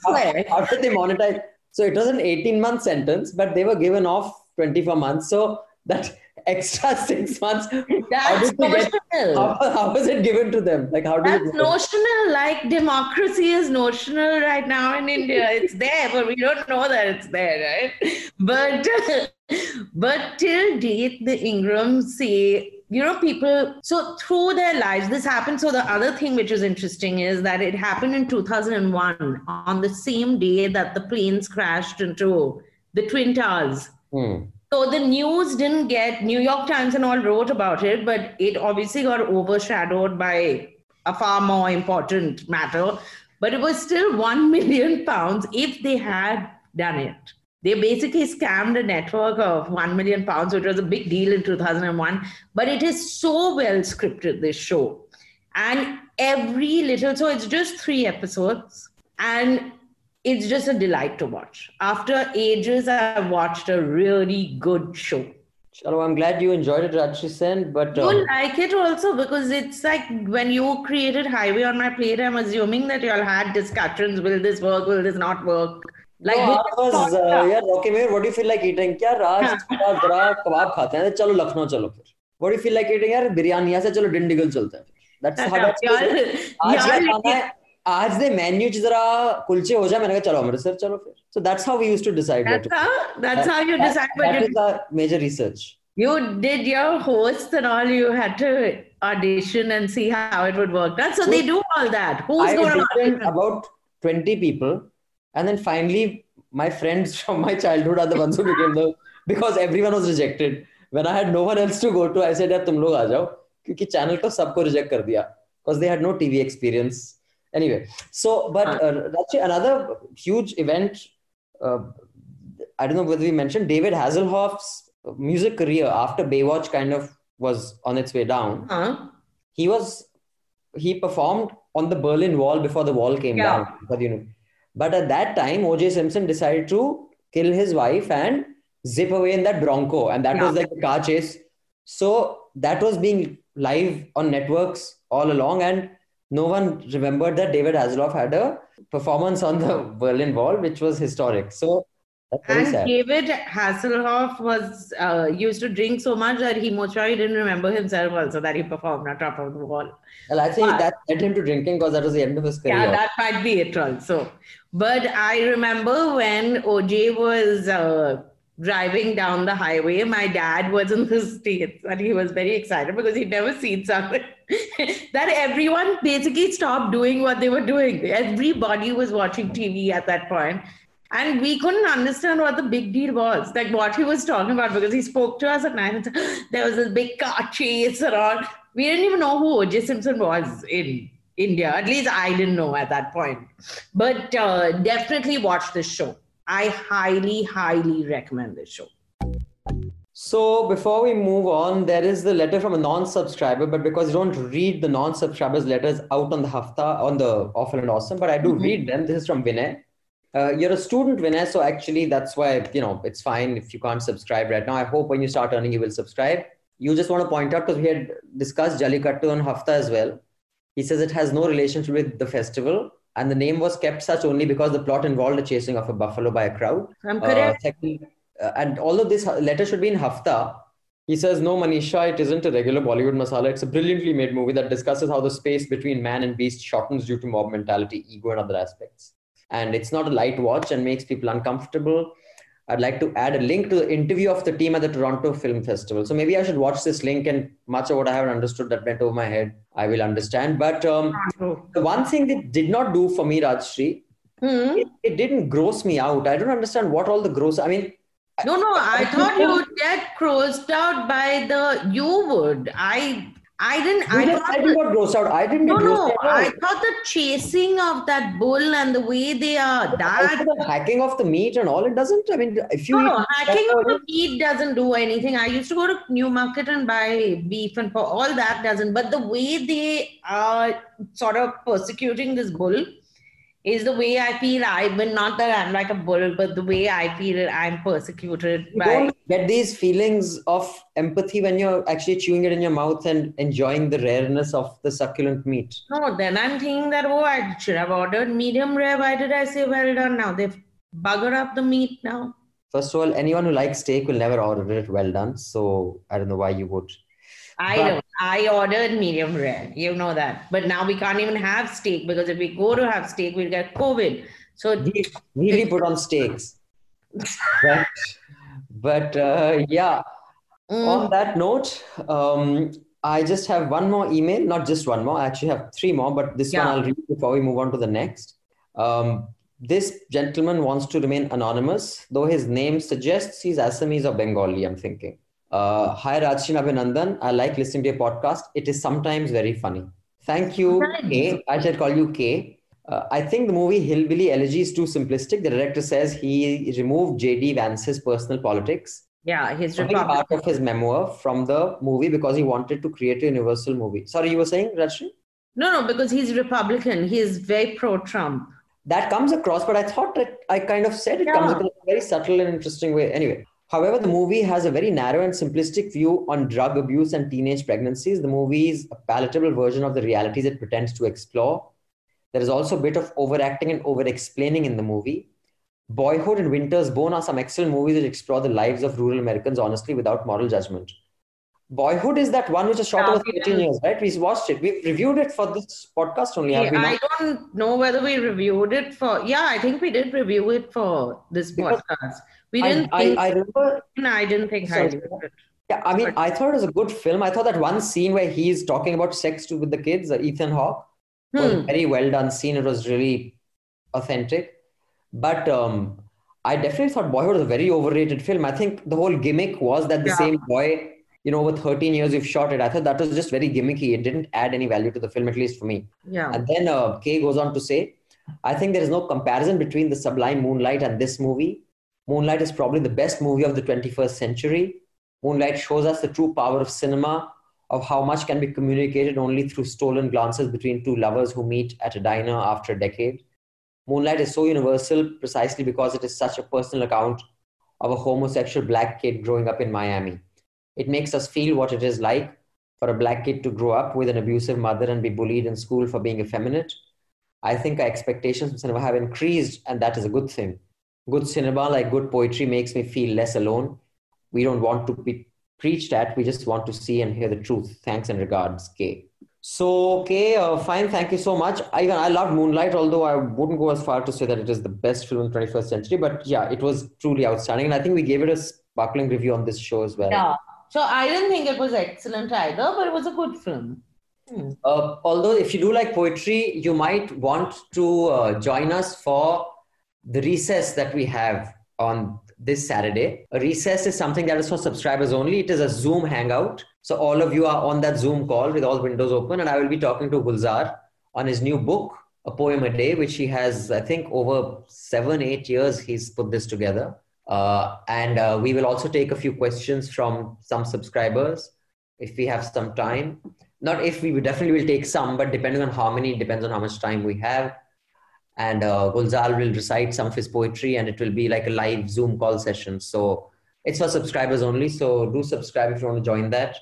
C: how, did they monetize? So it was an 18 month sentence, but they were given off 24 months. So that extra six months, how,
B: That's
C: get,
B: notional.
C: how, how was it given to them? Like, how
B: That's
C: it
B: notional. Like democracy is notional right now in India. It's there, but we don't know that it's there, right? But but till date, the Ingrams say, you know, people. So through their lives, this happened. So the other thing which is interesting is that it happened in 2001 on the same day that the planes crashed into the Twin Towers.
C: Hmm.
B: So the news didn't get New York Times and all wrote about it, but it obviously got overshadowed by a far more important matter. But it was still one million pounds if they had done it. They basically scammed a network of one million pounds, which was a big deal in 2001. But it is so well scripted, this show. And every little, so it's just three episodes. And it's just a delight to watch. After ages, I've watched a really good show.
C: Chalo, I'm glad you enjoyed it, Rajyasree Sen. But uh...
B: you um, like it also because it's like when you created Highway on my plate. I'm assuming that you all had discussions: will this work? Will this not work? Like
C: no, was uh, yeah, Okay, man. what do you feel like eating? क्या राज जरा kabab. खाते हैं चलो लखनऊ चलो फिर what do you feel like eating यार बिरयानी से चलो डिंडिगल चलते हैं that's how that's
B: y'all, y'all,
C: y'all, आज दे मेन्यू जरा कुलचे हो जाए मैंने कहा चलो अमृतसर चलो फिर। So that's how we used to decide
B: that's how that's how you decide but
C: it's a major research
B: you did your host and all you had to audition and see how it would work that so they do all that who is
C: gonna
B: audition
C: about 20 people and then finally my friends from my childhood are the ones who became the because everyone was rejected when I had no one else to go to I said यार तुम लोग आ जाओ क्योंकि channel तो सबको reject कर दिया because they had no TV experience anyway so but uh, Rachi, another huge event uh, I don't know whether we mentioned David Hasselhoff's music career after Baywatch kind of was on its way down
B: Huh?
C: he was he performed on the Berlin Wall before the wall came
B: Yeah.
C: down. But you know, but at that time, O.J. Simpson decided to kill his wife and zip away in that Bronco, and that was like a car chase. So that was being live on networks all along, and no one remembered that David Hasselhoff had a performance on the Berlin Wall, which was historic. So
B: And
C: sad.
B: David Hasselhoff was uh, used to drink so much that he most probably didn't remember himself also that he performed on top of the wall.
C: Well, I think
B: But-
C: that led him to drinking because that was the end of his career.
B: Yeah, that might be it also. But I remember when OJ was uh, driving down the highway, my dad was in the States and he was very excited because he'd never seen something that everyone basically stopped doing what they were doing. Everybody was watching TV at that point. And we couldn't understand what the big deal was, like what he was talking about, because he spoke to us at night and said, there was this big car chase around. We didn't even know who O.J. Simpson was in India. At least I didn't know at that point. But uh, definitely watch this show. I highly, highly recommend this show.
C: So before we move on, there is the letter from a non-subscriber, but because you don't read the non-subscribers' letters out on the hafta on the awful and awesome, but I do read them. This is from Vinay. Uh, you're a student, Vinay, so actually that's why you know it's fine if you can't subscribe right now. I hope when you start earning, you will subscribe. You just want to point out because we had discussed Jallikattu on hafta as well. He says it has no relationship with the festival. And the name was kept such only because the plot involved the chasing of a buffalo by a crowd.
B: I'm
C: Uh,
B: correct.
C: second, uh, and although this letter should be in Hafta, he says, No, Manisha, it isn't a regular Bollywood masala. It's a brilliantly made movie that discusses how the space between man and beast shortens due to mob mentality, ego, and other aspects. And it's not a light watch and makes people uncomfortable. I'd like to add a link to the interview of the team at the Toronto Film Festival. So maybe I should watch this link, and much of what I haven't understood that went over my head, I will understand. But um, the one thing that did not do for me, Rajyasree,
B: Hmm.
C: it, it didn't gross me out. I don't understand what all the gross. I mean,
B: No, no, I thought you would get grossed out by the. You would. I. I didn't.
C: you
B: I
C: just
B: thought.
C: said you got grossed out. I didn't
B: No, no. I thought the chasing of that bull and the way they are that.
C: the hacking of the meat and all it doesn't. I mean, if you
B: No, hacking of the meat doesn't do anything. I used to go to Newmarket and buy beef and. All that doesn't. But the way they are sort of persecuting this bull is the way I feel I've been, not that I'm like a bull, but the way I feel I'm persecuted
C: you
B: by.
C: don't get these feelings of empathy when you're actually chewing it in your mouth and enjoying the rareness of the succulent meat.
B: No, then I'm thinking that, oh, I should have ordered medium rare. Why did I say well done now? They've buggered up the meat now.
C: First of all, anyone who likes steak will never order it well done. So I don't know why you would.
B: I
C: But-
B: don't. I ordered medium rare. You know that. But now we can't even have steak because if we go to have steak, we'll get COVID. So
C: We really put on steaks. But, but uh, yeah,
B: mm,
C: on that note, um, I just have one more email, not just one more. I actually have three more, but this
B: Yeah.
C: one I'll read before we move on to the next. Um, this gentleman wants to remain anonymous, though his name suggests he's Assamese or Bengali, I'm thinking. Uh, Hi, Rajshin Abhinandan. I like listening to your podcast. It is sometimes very funny. Thank you,
B: Thanks.
C: K. I shall call you K. Uh, I think the movie Hillbilly Elegy is too simplistic. The director says he removed J.D. Vance's personal politics
B: yeah, his
C: part of his memoir from the movie because he wanted to create a universal movie. Sorry, you were saying, Rajyasree?
B: No, no, because he's Republican. He is very pro-Trump.
C: That comes across, but I thought that I kind of said it comes across in a very subtle and interesting way. Anyway, however, the hmm. movie has a very narrow and simplistic view on drug abuse and teenage pregnancies. The movie is a palatable version of the realities it pretends to explore. There is also a bit of overacting and over-explaining in the movie. Boyhood and Winter's Bone are some excellent movies that explore the lives of rural Americans honestly without moral judgment. Boyhood is that one which is shot
B: Yeah,
C: over
B: we
C: 13 years, right? We watched it. We've reviewed it for this podcast only, we
B: I don't know whether we reviewed it for. Yeah, I think we did review it for this
C: Because
B: podcast. We
C: I,
B: didn't
C: I,
B: think.
C: I remember,
B: I didn't think
C: Sorry.
B: highly of it.
C: yeah, I mean, I thought it was a good film. I thought that one scene where he's talking about sex to, with the kids, uh, Ethan Hawke, was a
B: Hmm.
C: very well done scene. It was really authentic. But um, I definitely thought Boyhood was a very overrated film. I think the whole gimmick was that the
B: Yeah.
C: same boy, you know, over 13 years you've shot it. I thought that was just very gimmicky. It didn't add any value to the film, at least for me.
B: Yeah.
C: And then uh, Kay goes on to say, I think there is no comparison between the sublime Moonlight and this movie. Moonlight is probably the best movie of the 21st century. Moonlight shows us the true power of cinema, of how much can be communicated only through stolen glances between two lovers who meet at a diner after a decade. Moonlight is so universal precisely because it is such a personal account of a homosexual black kid growing up in Miami. It makes us feel what it is like for a black kid to grow up with an abusive mother and be bullied in school for being effeminate. I think our expectations from cinema have increased, and that is a good thing. Good cinema, like good poetry, makes me feel less alone. We don't want to be preached at, we just want to see and hear the truth. Thanks and regards, Kay. So, Kay, uh, fine, thank you so much. I, I loved Moonlight, although I wouldn't go as far to say that it is the best film in the 21st century, but yeah, it was truly outstanding. And I think we gave it a sparkling review on this show as well.
B: Yeah. So I didn't think it was excellent either, but it was a good film. Hmm.
C: Uh, although, if you do like poetry, you might want to uh, join us for the recess that we have on this Saturday. A recess is something that is for subscribers only. It is a Zoom hangout. So, all of you are on that Zoom call with all windows open, and I will be talking to Gulzar on his new book, A Poem a Day, which he has, I think, over seven, eight years, he's put this together. Uh, and uh, we will also take a few questions from some subscribers if we have some time not if we definitely will take some, but depending on how many, depends on how much time we have. And uh, Gulzar will recite some of his poetry, and it will be like a live Zoom call session. So it's for subscribers only. So do subscribe if you want to join that.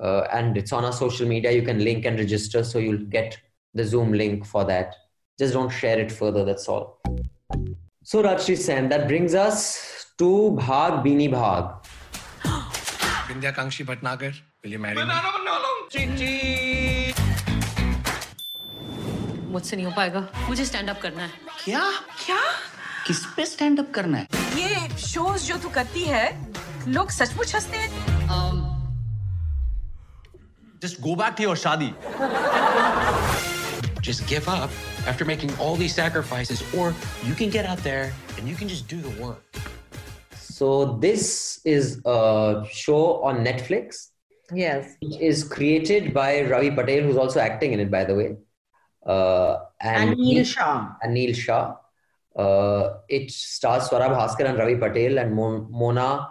C: Uh, and it's on our social media. You can link and register, so you'll get the Zoom link for that. just don't share it further. That's all. So Rajyasree Sen, that brings us to Bhaag Beanie Bhaag.
G: Vindhya Kangshi Bhatnagar, will you marry me?
I: मुझसे नहीं हो पाएगा मुझे stand up करना है
J: क्या क्या किस पे स्टैंड अप करना है
I: ये शोज़ जो तू करती है लोग सचमुच हँसते हैं
G: Just go back to your shadi. Just give up after making all these sacrifices, or you can get out there and you can just do the work.
C: So this is a show on Netflix.
B: Yes.
C: It is created by Ravi Patel, who's also acting in it, by the way. Uh, and
B: Anil Shah.
C: Anil Shah. Uh, it stars Swara Bhaskar and Ravi Patel and Mon- Mona.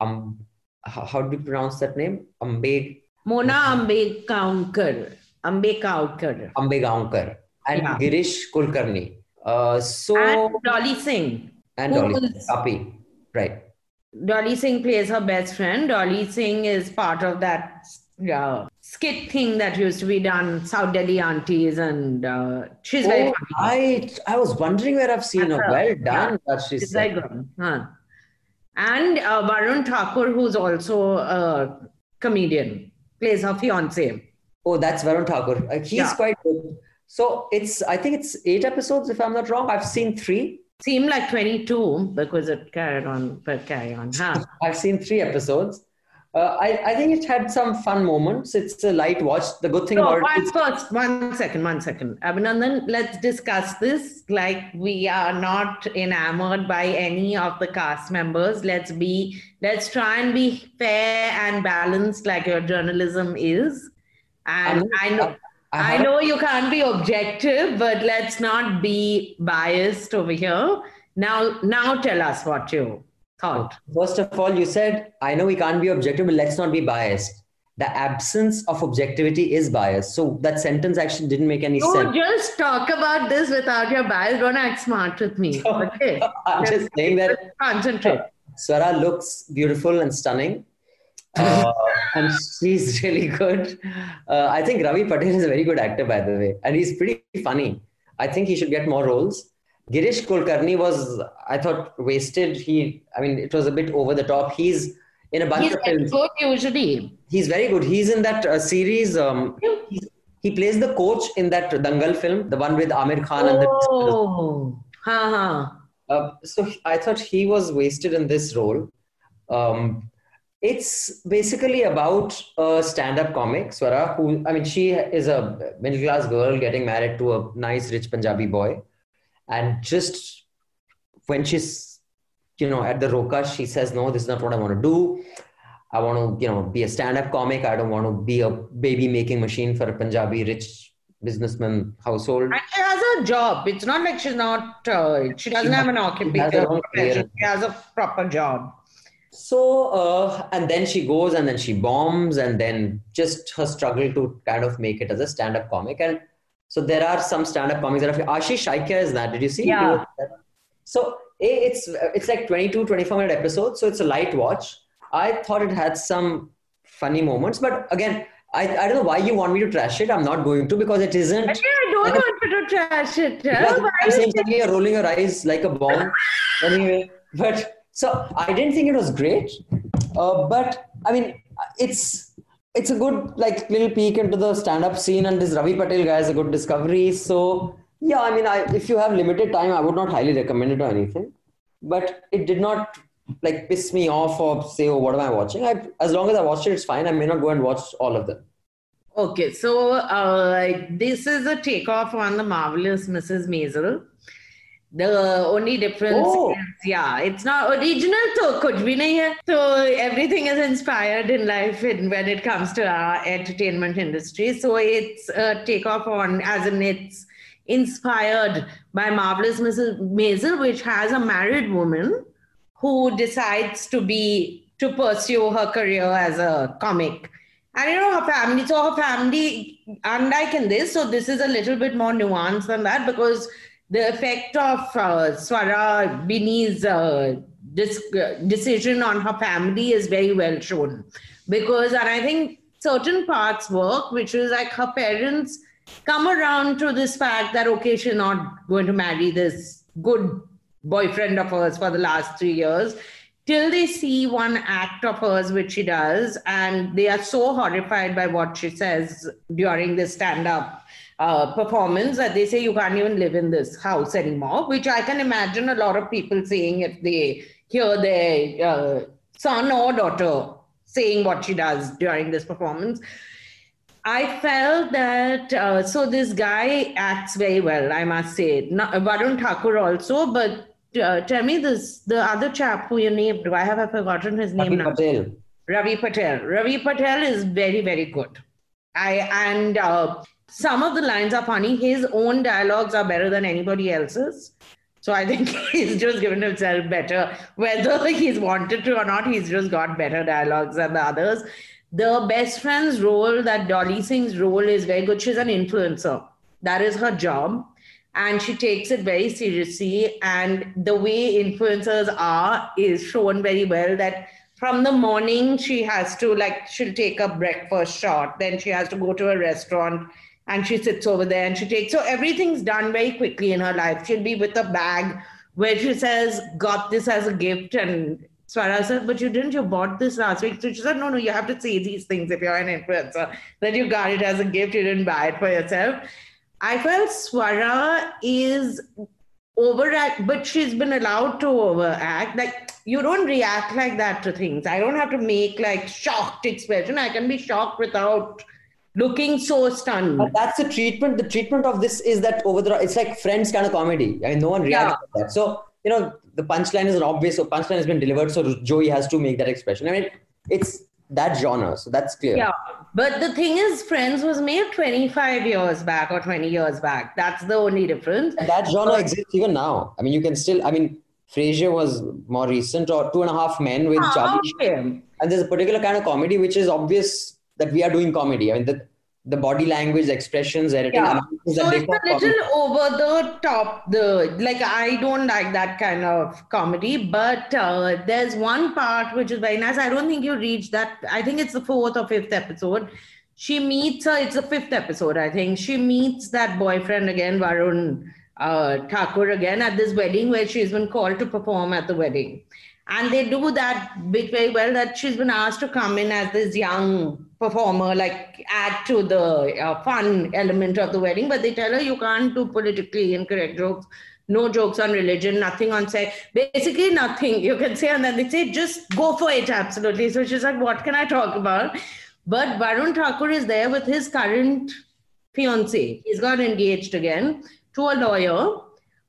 C: Um, how, how do you pronounce that name? Ambe
B: Mona Ambedkar. Ambedkar.
C: Ambegaonkar and
B: Yeah.
C: Girish Kulkarni. Uh, so
B: And Dolly Singh.
C: and Dolly
B: is-
C: Kapi, right?
B: Dolly Singh plays her best friend. Dolly Singh is part of that uh, skit thing that used to be done, South Delhi aunties, and uh, she's very
C: Oh,
B: funny.
C: I I was wondering where I've seen her.
B: That's her.
C: Well
B: Yeah.
C: done, Rajyasree
B: She's
C: Sen.
B: very good. Huh. And uh, Varun Thakur, who's also a comedian, plays her fiance.
C: Oh, that's Varun Thakur. Uh, he's
B: Yeah.
C: quite good. So it's I think it's eight episodes if I'm not wrong. I've seen three.
B: Seemed like 22 because it carried on, but carry on. Huh?
C: I've seen three episodes. Uh, I, I think it had some fun moments. It's a light watch. The good thing
B: So,
C: about it
B: one
C: is
B: first, one second, one second. Abhinandan, let's discuss this. Like, we are not enamored by any of the cast members. Let's be, let's try and be fair and balanced, like your journalism is. And
C: I'm-
B: I know,
C: I- I
B: I know you can't be objective, but let's not be biased over here. Now, now tell us what you thought.
C: First of all, you said, I know we can't be objective, but let's not be biased. The absence of objectivity is bias. So that sentence actually didn't make any
B: You
C: sense.
B: just talk about this without your bias. Don't act smart with me. Okay.
C: I'm just saying that
B: Concentrate.
C: Swara looks beautiful and stunning. Uh, and she's really good. Uh, I think Ravi Patel is a very good actor, by the way, and he's pretty funny. I think he should get more roles. Girish Kulkarni was, I thought, wasted. He, I mean, it was a bit over the top. He's in a bunch
B: He's
C: of films.
B: good usually.
C: He's very good. He's in that uh, series. Um, he plays the coach in that Dangal film, the one with Aamir Khan and the.
B: Oh, ha ha.
C: Uh, so I thought he was wasted in this role. Um, it's basically about a stand-up comic, Swara, who I mean, she is a middle-class girl getting married to a nice, rich Punjabi boy, and just when she's, you know, at the roka, she says, "No, this is not what I want to do. I want to, you know, be a stand-up comic. I don't want to be a baby-making machine for a Punjabi rich businessman household."
B: And she has a job. It's not like she's not, uh, she doesn't
C: She
B: have an
C: has- she
B: occupation. She has a proper job.
C: So, uh, and then she goes and then she bombs, and then just her struggle to kind of make it as a stand up comic. And so there are some stand up comics that are. Ashish Shakya is that. Did you see?
B: Yeah.
C: So A, it's it's like 22, 24 minute episodes. So it's a light watch. I thought it had some funny moments, but again, I, I don't know why you want me to trash it. I'm not going to because it isn't.
B: Actually, I don't want you to trash it. Why
C: I'm saying suddenly you're rolling your eyes like a bomb. anyway, but so I didn't think it was great. Uh, but I mean, it's it's a good like little peek into the stand-up scene, and this Ravi Patel guy is a good discovery. So yeah, I mean, I, if you have limited time, I would not highly recommend it or anything. But it did not like piss me off or say, oh, what am I watching? I, as long as I watched it, it's fine. I may not go and watch all of them.
B: Okay, so uh, this is a takeoff on the marvelous Mrs. Maisel. The only difference
C: Oh.
B: is, yeah, it's not original, so kuch bhi nahi hai. So everything is inspired in life in, when it comes to our entertainment industry. So it's a takeoff on, as in it's inspired by marvelous Mrs. Maisel, which has a married woman who decides to be to pursue her career as a comic. And you know her family, so her family, unlike in this, so this is a little bit more nuanced than that because the effect of uh, Swara Beanie's uh, decision on her family is very well shown. Because, and I think certain parts work, which is like her parents come around to this fact that okay, she's not going to marry this good boyfriend of hers for the last three years till they see one act of hers which she does and they are so horrified by what she says during this stand-up uh, performance that they say you can't even live in this house anymore which i can imagine a lot of people saying if they hear their uh, son or daughter saying what she does during this performance I felt that uh, so this guy acts very well, I must say. Not, Varun Thakur also, but uh, tell me this: the other chap who you named, why have I forgotten his name
C: Ravi
B: now?
C: Patel.
B: Ravi Patel. Ravi Patel is very, very good. I and uh, some of the lines are funny. His own dialogues are better than anybody else's. So I think he's just given himself better, whether he's wanted to or not. He's just got better dialogues than the others. The best friend's role, that Dolly Singh's role, is very good. She's an influencer. That is her job and she takes it very seriously and the way influencers are is shown very well that from the morning she has to like she'll take a breakfast shot then she has to go to a restaurant and she sits over there and she takes so everything's done very quickly in her life she'll be with a bag where she says got this as a gift and Swara said, but you didn't, you bought this last week. So she said, no, no, you have to say these things if you're an influencer, that you got it as a gift, you didn't buy it for yourself. I felt Swara is overact, but she's been allowed to overact. Like you don't react like that to things. I don't have to make like shocked expression. I can be shocked without looking so stunned.
C: But that's the treatment. The treatment of this is that over the it's like friends kind of comedy. I mean, no one reacts
B: Yeah.
C: that. So you know, the punchline is an obvious. So punchline has been delivered. So Joey has to make that expression. I mean, it's that genre. So that's clear.
B: Yeah. But the thing is, Friends was made 25 years back or 20 years back. That's the only difference.
C: And that genre exists even now. I mean, you can still. I mean, Frasier was more recent, or Two and a Half Men with
B: Ah,
C: Charlie.
B: okay.
C: And there's a particular kind of comedy which is obvious that we are doing comedy. I mean, the the body language, expressions, editing,
B: Yeah. So
C: that
B: it's a little over the top. The like I don't like that kind of comedy, but uh, there's one part which is very nice. I don't think you reached that. I think it's the fourth or fifth episode. She meets her. It's the fifth episode, I think. She meets that boyfriend again, Varun uh, Thakur again at this wedding where she's been called to perform at the wedding. And they do that bit very well that she's been asked to come in as this young performer, like add to the uh, fun element of the wedding. But they tell her you can't do politically incorrect jokes, no jokes on religion, nothing on sex, basically nothing you can say. And then they say, just go for it, absolutely. So she's like, what can I talk about? But Varun Thakur is there with his current fiance. He's got engaged again to a lawyer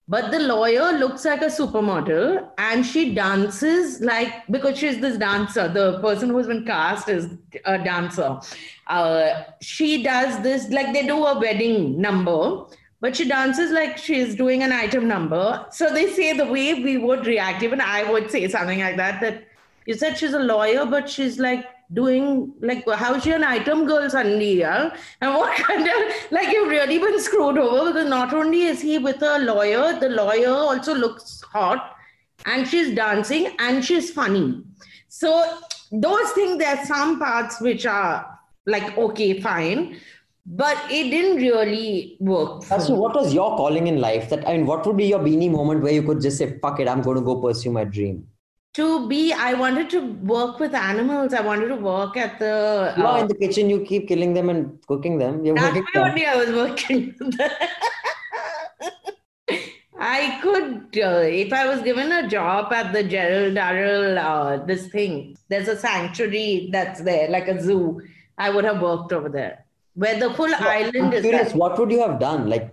B: but the lawyer looks like a supermodel and she dances like because she's this dancer the person who's been cast is a dancer. Uh, she does this like they do a wedding number but she dances like she's doing an item number. So they say the way we would react even i would say something like that that you said she's a lawyer but she's like doing like how is she an item girl suddenly yeah and what kind of like you've really been screwed over because not only is he with a lawyer the lawyer also looks hot and she's dancing and she's funny so those things there are some parts which are like okay fine but it didn't really work
C: So, what was your calling in life? That I mean, what would be your beanie moment where you could just say, "Fuck it, I'm going to go pursue my dream."
B: To be i wanted to work with animals i wanted to work at the
C: are
B: uh,
C: in the kitchen, you keep killing them and cooking them. You're
B: That's why only I was working. I could, uh, if I was given a job at the Gerald Durrell, uh, this thing, there's a sanctuary that's there, like a zoo. I would have worked over there, where the full
C: I'm
B: island is.
C: curious, what would you have done? Like,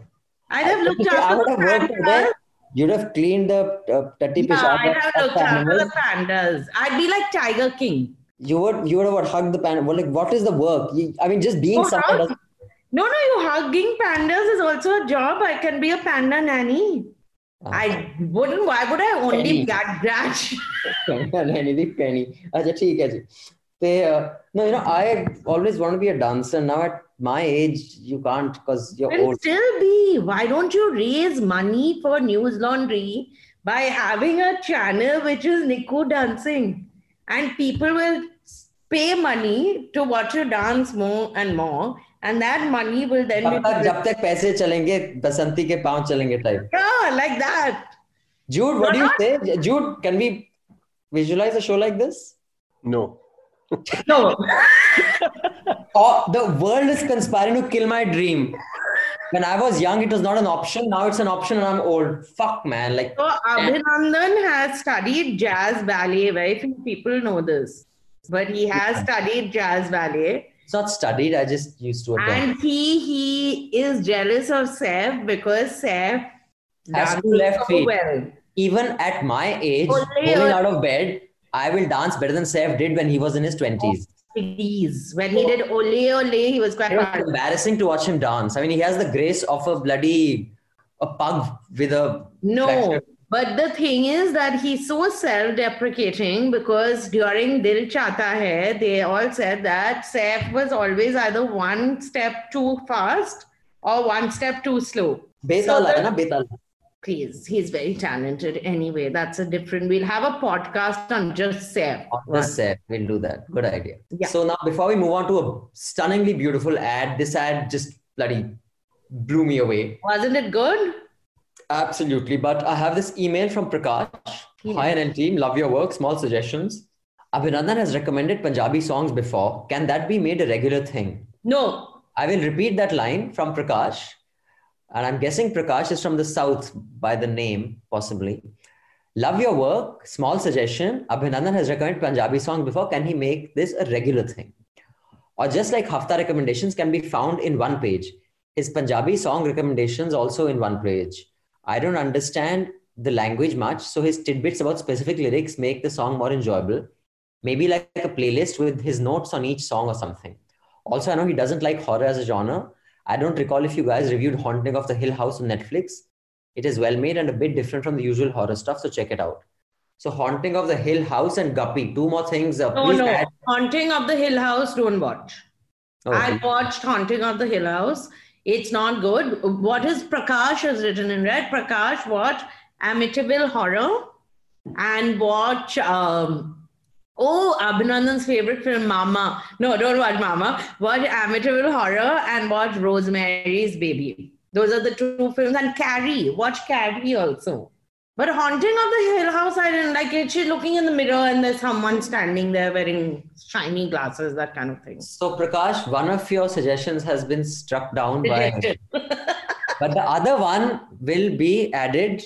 B: I'd have looked
C: I
B: after
C: would
B: the
C: have worked over there you'd have cleaned up uh, tatti
B: yeah, I have looked after the pandas. I'd be like Tiger King.
C: You would you would have hugged the panda. Well, like what is the work? You, I mean, just being
B: oh,
C: someone.
B: No, no, you hugging pandas is also a job. I can be a panda nanny. Ah. I wouldn't. Why would I only get branch?
C: nanny the penny. Okay, okay. So. They, uh, no, you know, I always want to be a dancer. Now at my age, you can't because you're
B: It'll
C: old.
B: Still be. Why don't you raise money for Newslaundry by having a channel which is Nikku dancing, and people will pay money to watch you dance more and more. And that money will then. Be
C: जब तक पैसे chalenge बसंती के पांव चलेंगे
B: Yeah, like that.
C: Jude, what do you say? Jude, can we visualize a show like this?
K: No.
B: no.
C: Oh, the world is conspiring to kill my dream. When I was young, it was not an option. Now it's an option, and I'm old. Fuck, man. Like,
B: So Abhinandan has studied jazz ballet. Very few people know this, but he has studied jazz ballet,
C: it's not studied. I just used to attend.
B: and he he is jealous of Saif because Saif
C: Has two left feet.
B: well.
C: Even at my age, rolling
B: ole.
C: out of bed, I will dance better than Saif did when he was in his 20s.
B: Please, when he did Ole Ole, he was quite
C: It was embarrassing to watch him dance. I mean, he has the grace of a bloody a pug with a
B: No,
C: fracture.
B: but the thing is that he's so self-deprecating because during Dil Chahta Hai, they all said that Saif was always either one step too fast or one step too slow.
C: Betala,
B: So
C: na? Betala.
B: Please, he's very talented anyway. That's a different. We'll have a podcast on just Saif.
C: On this set, we'll do that. Good idea.
B: Yeah.
C: So now, before we move on to a stunningly beautiful ad, this ad just bloody blew me away.
B: Wasn't it good?
C: Absolutely. But I have this email from Prakash. Hi, and team. Love your work. Small suggestions. Abhinandan has recommended Punjabi songs before. Can that be made a regular thing?
B: No.
C: I will repeat that line from Prakash. And I'm guessing Prakash is from the south by the name, possibly. Love your work. Small suggestion. Abhinandan has recommended Punjabi songs before. Can he make this a regular thing? Or just like Hafta recommendations can be found in one page. His Punjabi song recommendations also in one page. I don't understand the language much, so his tidbits about specific lyrics make the song more enjoyable. Maybe like a playlist with his notes on each song or something. Also, I know he doesn't like horror as a genre. I don't recall if you guys reviewed Haunting of the Hill House on Netflix. It is well made and a bit different from the usual horror stuff, so check it out. So, Haunting of the Hill House and Guppy, two more things. Uh,
B: No, no.
C: add-
B: Haunting of the Hill House, don't watch.
C: Oh,
B: I watched Haunting of the Hill House. It's not good. What is Prakash has written in red? Prakash, watch Amityville Horror and watch um oh Abhinandan's favorite film, Mama. No, don't watch Mama. Watch Amityville Horror and watch Rosemary's Baby. Those are the two films. And Carrie. Watch Carrie also. But Haunting of the Hill House, I didn't like it. She's looking in the mirror and there's someone standing there wearing shiny glasses, that kind of thing.
C: So, Prakash, one of your suggestions has been struck down by. But the other one will be added.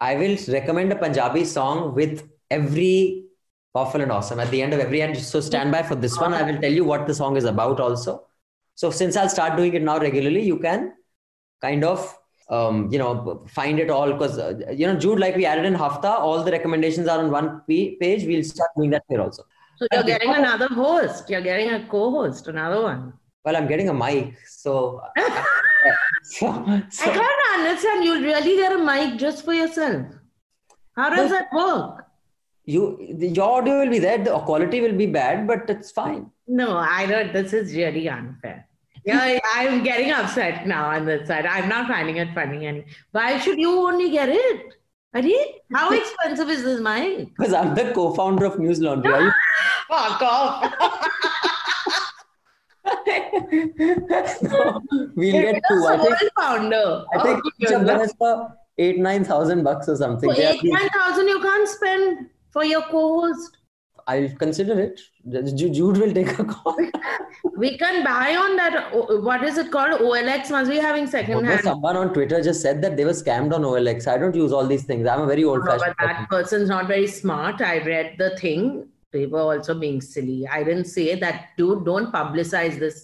C: I will recommend a Punjabi song with every powerful and awesome at the end of every end. So stand by for this one. I will tell you what the song is about also. So since I'll start doing it now regularly, you can kind of um, you know find it all because uh, you know Jude, like we added in Hafta, all the recommendations are on one p- page. We'll start doing that here also.
B: So you're getting another host. You're getting a co-host, another one.
C: Well, I'm getting a mic, so. so,
B: I can't understand. You'll really get a mic just for yourself. How does that work?
C: You your audio will be there the quality will be bad but it's fine
B: No, I don't. This is really unfair. Yeah, I'm getting upset now on this side. I'm not finding it funny. And why should you only get it? Ari, how expensive is this mic?
C: because i'm the co-founder of Newslaundry Are you-
B: Fuck off.
C: we'll get two i think
B: founder.
C: i think each of them is for eight nine thousand bucks or something
B: For eight, nine thousand, you can't spend for your co-host.
C: i'll consider it jude will take a call
B: We can buy on that. Uh, what is it called? OLX must be having second hand.
C: someone on twitter just said that they were scammed on olx i don't use all these things i'm a very old
B: No,
C: fashioned
B: but that person's not very smart. I read the thing. They were also being silly. I didn't say that, dude, don't publicize this.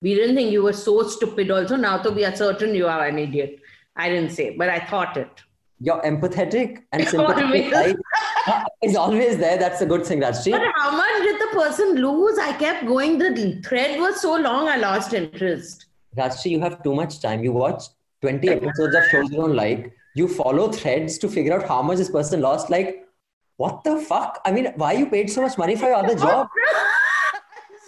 B: We didn't think you were so stupid also. Now to be a certain you are an idiot. I didn't say, but I thought it.
C: you're empathetic and sympathetic Is always there that's a good thing that's
B: But how much did the person lose? I kept going. The thread was so long, I lost interest.
C: Rashti, you have too much time. You watch 20 episodes of shows you don't like. You follow threads to figure out how much this person lost. Like, what the fuck? I mean, why you paid so much money for your other job?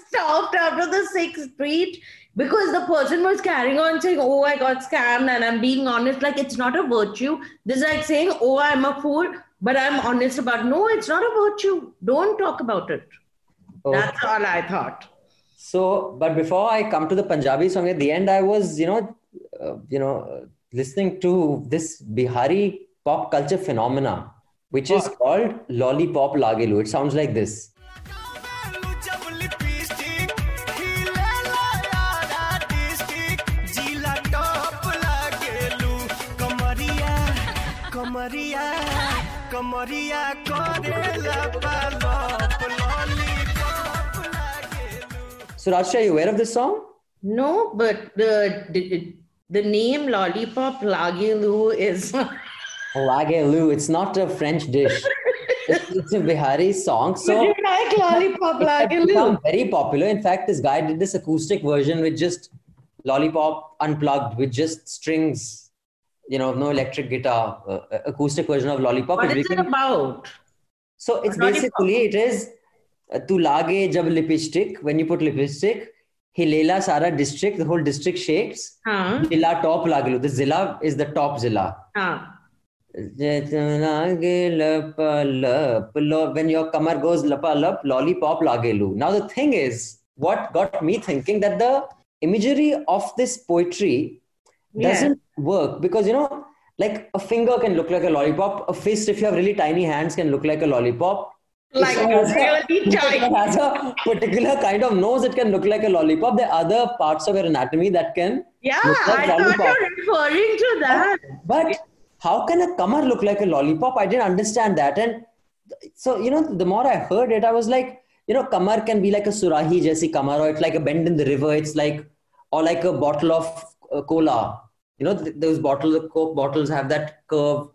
B: stopped after the sixth tweet because the person was carrying on saying, Oh, I got scammed, and I'm being honest. Like, it's not a virtue. This is like saying, Oh, I'm a fool, but I'm honest about no, it's not about you. Don't talk about it.
C: Okay.
B: That's all I thought.
C: So, but before I come to the Punjabi song at the end, I was, you know, uh, you know, listening to this Bihari pop culture phenomena, which what? is called lollipop lagelu. It sounds like this.
D: Maria. कमरिया करेला पालप lollipop
C: So, Rajshri, are you aware of this song?
B: No, but the the, the name Lollipop Lagilu is
C: Lagelu. It's not a French dish. it's, it's a Bihari song. So
B: Would you like Lollipop
C: it has
B: Lagilu?
C: become very popular. In fact, this guy did this acoustic version with just lollipop unplugged with just strings, you know, no electric guitar, uh, acoustic version of lollipop.
B: What it
C: can-
B: about?
C: So it's
B: Lollipop.
C: basically it is uh, tu lage jab lipstick when you put lipstick hilela sara district the whole district shakes
B: Huh?
C: zilla top lagelu the zilla is the top zilla
B: Huh.
C: when your kamar goes lapa lap lollipop lagelu now the thing is what got me thinking that the imagery of this poetry
B: Yeah.
C: doesn't work because you know like a finger can look like a lollipop a fist if you have really tiny hands can look like a lollipop
B: Like
C: has a-
B: really tiny.
C: has a particular kind of nose it can look like a lollipop there are other parts of your anatomy that can
B: Yeah,
C: look like
B: I thought
C: lollipop.
B: you're referring to that.
C: But how can a kamar look like a lollipop? I didn't understand that. And so, you know, the more I heard it, I was like, you know, kamar can be like a surahi jaisi kamar, or it's like a bend in the river. It's like, or like a bottle of uh, cola. You know, th- those bottles, the Coke bottles have that curve.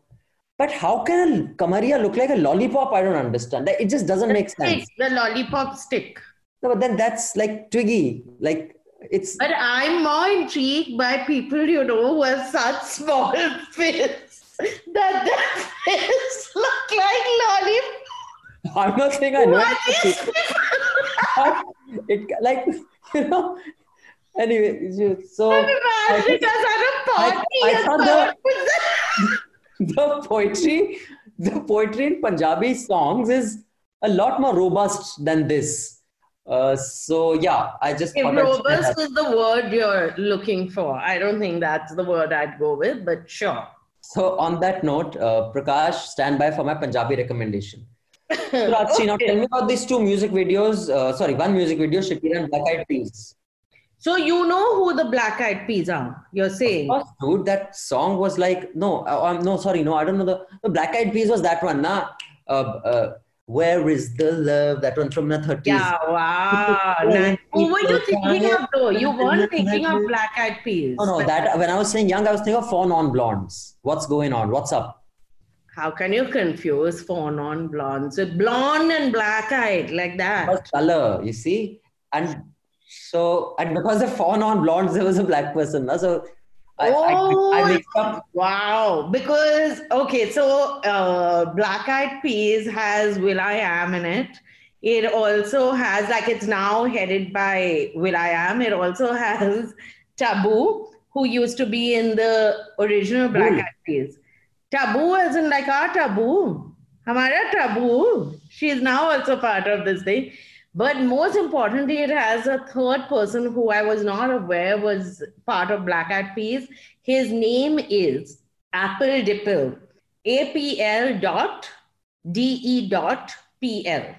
C: But how can a kamaria look like a lollipop? I don't understand. It just doesn't make sense.
B: The lollipop stick.
C: No, but then that's like twiggy. Like it's
B: But I'm more intrigued by people, you know, who have such small fists that their fists look like lollipop.
C: I'm not saying I know.
B: What
C: it.
B: is
C: it like you know anyway so
B: I'm imagining us at a party
C: I
B: and
C: thought
B: thought,
C: the poetry the poetry in punjabi songs is a lot more robust than this. Uh, so yeah i just
B: if
C: thought I'd share
B: robust is the word you're looking for, I don't think that's the word I'd go with, but sure.
C: so on that note uh, prakash stand by for my punjabi recommendation. So Rajyasree, now tell me about these two music videos uh, sorry one music video shakira and black eyed peas
B: So you know who the Black Eyed Peas are? You're saying?
C: course, dude, that song was like no, uh, um, no, sorry, no, I don't know the the Black Eyed Peas was that one, nah. Uh, uh, where is the love? That one from the thirties.
B: Yeah, wow. nice. Who were you thinking of though? You weren't thinking of Black Eyed Peas.
C: No, no, that when I was saying young, I was thinking of four non-blondes. What's going on? What's up?
B: How can you confuse four non-blondes with blonde and black-eyed like that?
C: Color, you see, and so and because of four non-blondes, there was a black person. So I, I, I up.
B: Oh, Wow. Because, okay, so uh, Black Eyed Peas has Will I Am in it. It also has, like, it's now headed by Will I Am. It also has Taboo, who used to be in the original Black
C: Ooh.
B: Eyed Peas. Taboo as in like our taboo. Hamara taboo. She is now also part of this thing. But most importantly, it has a third person who I was not aware was part of Black Eyed Peas. His name is Apple Dipple. A-P-L dot D-E dot P-L.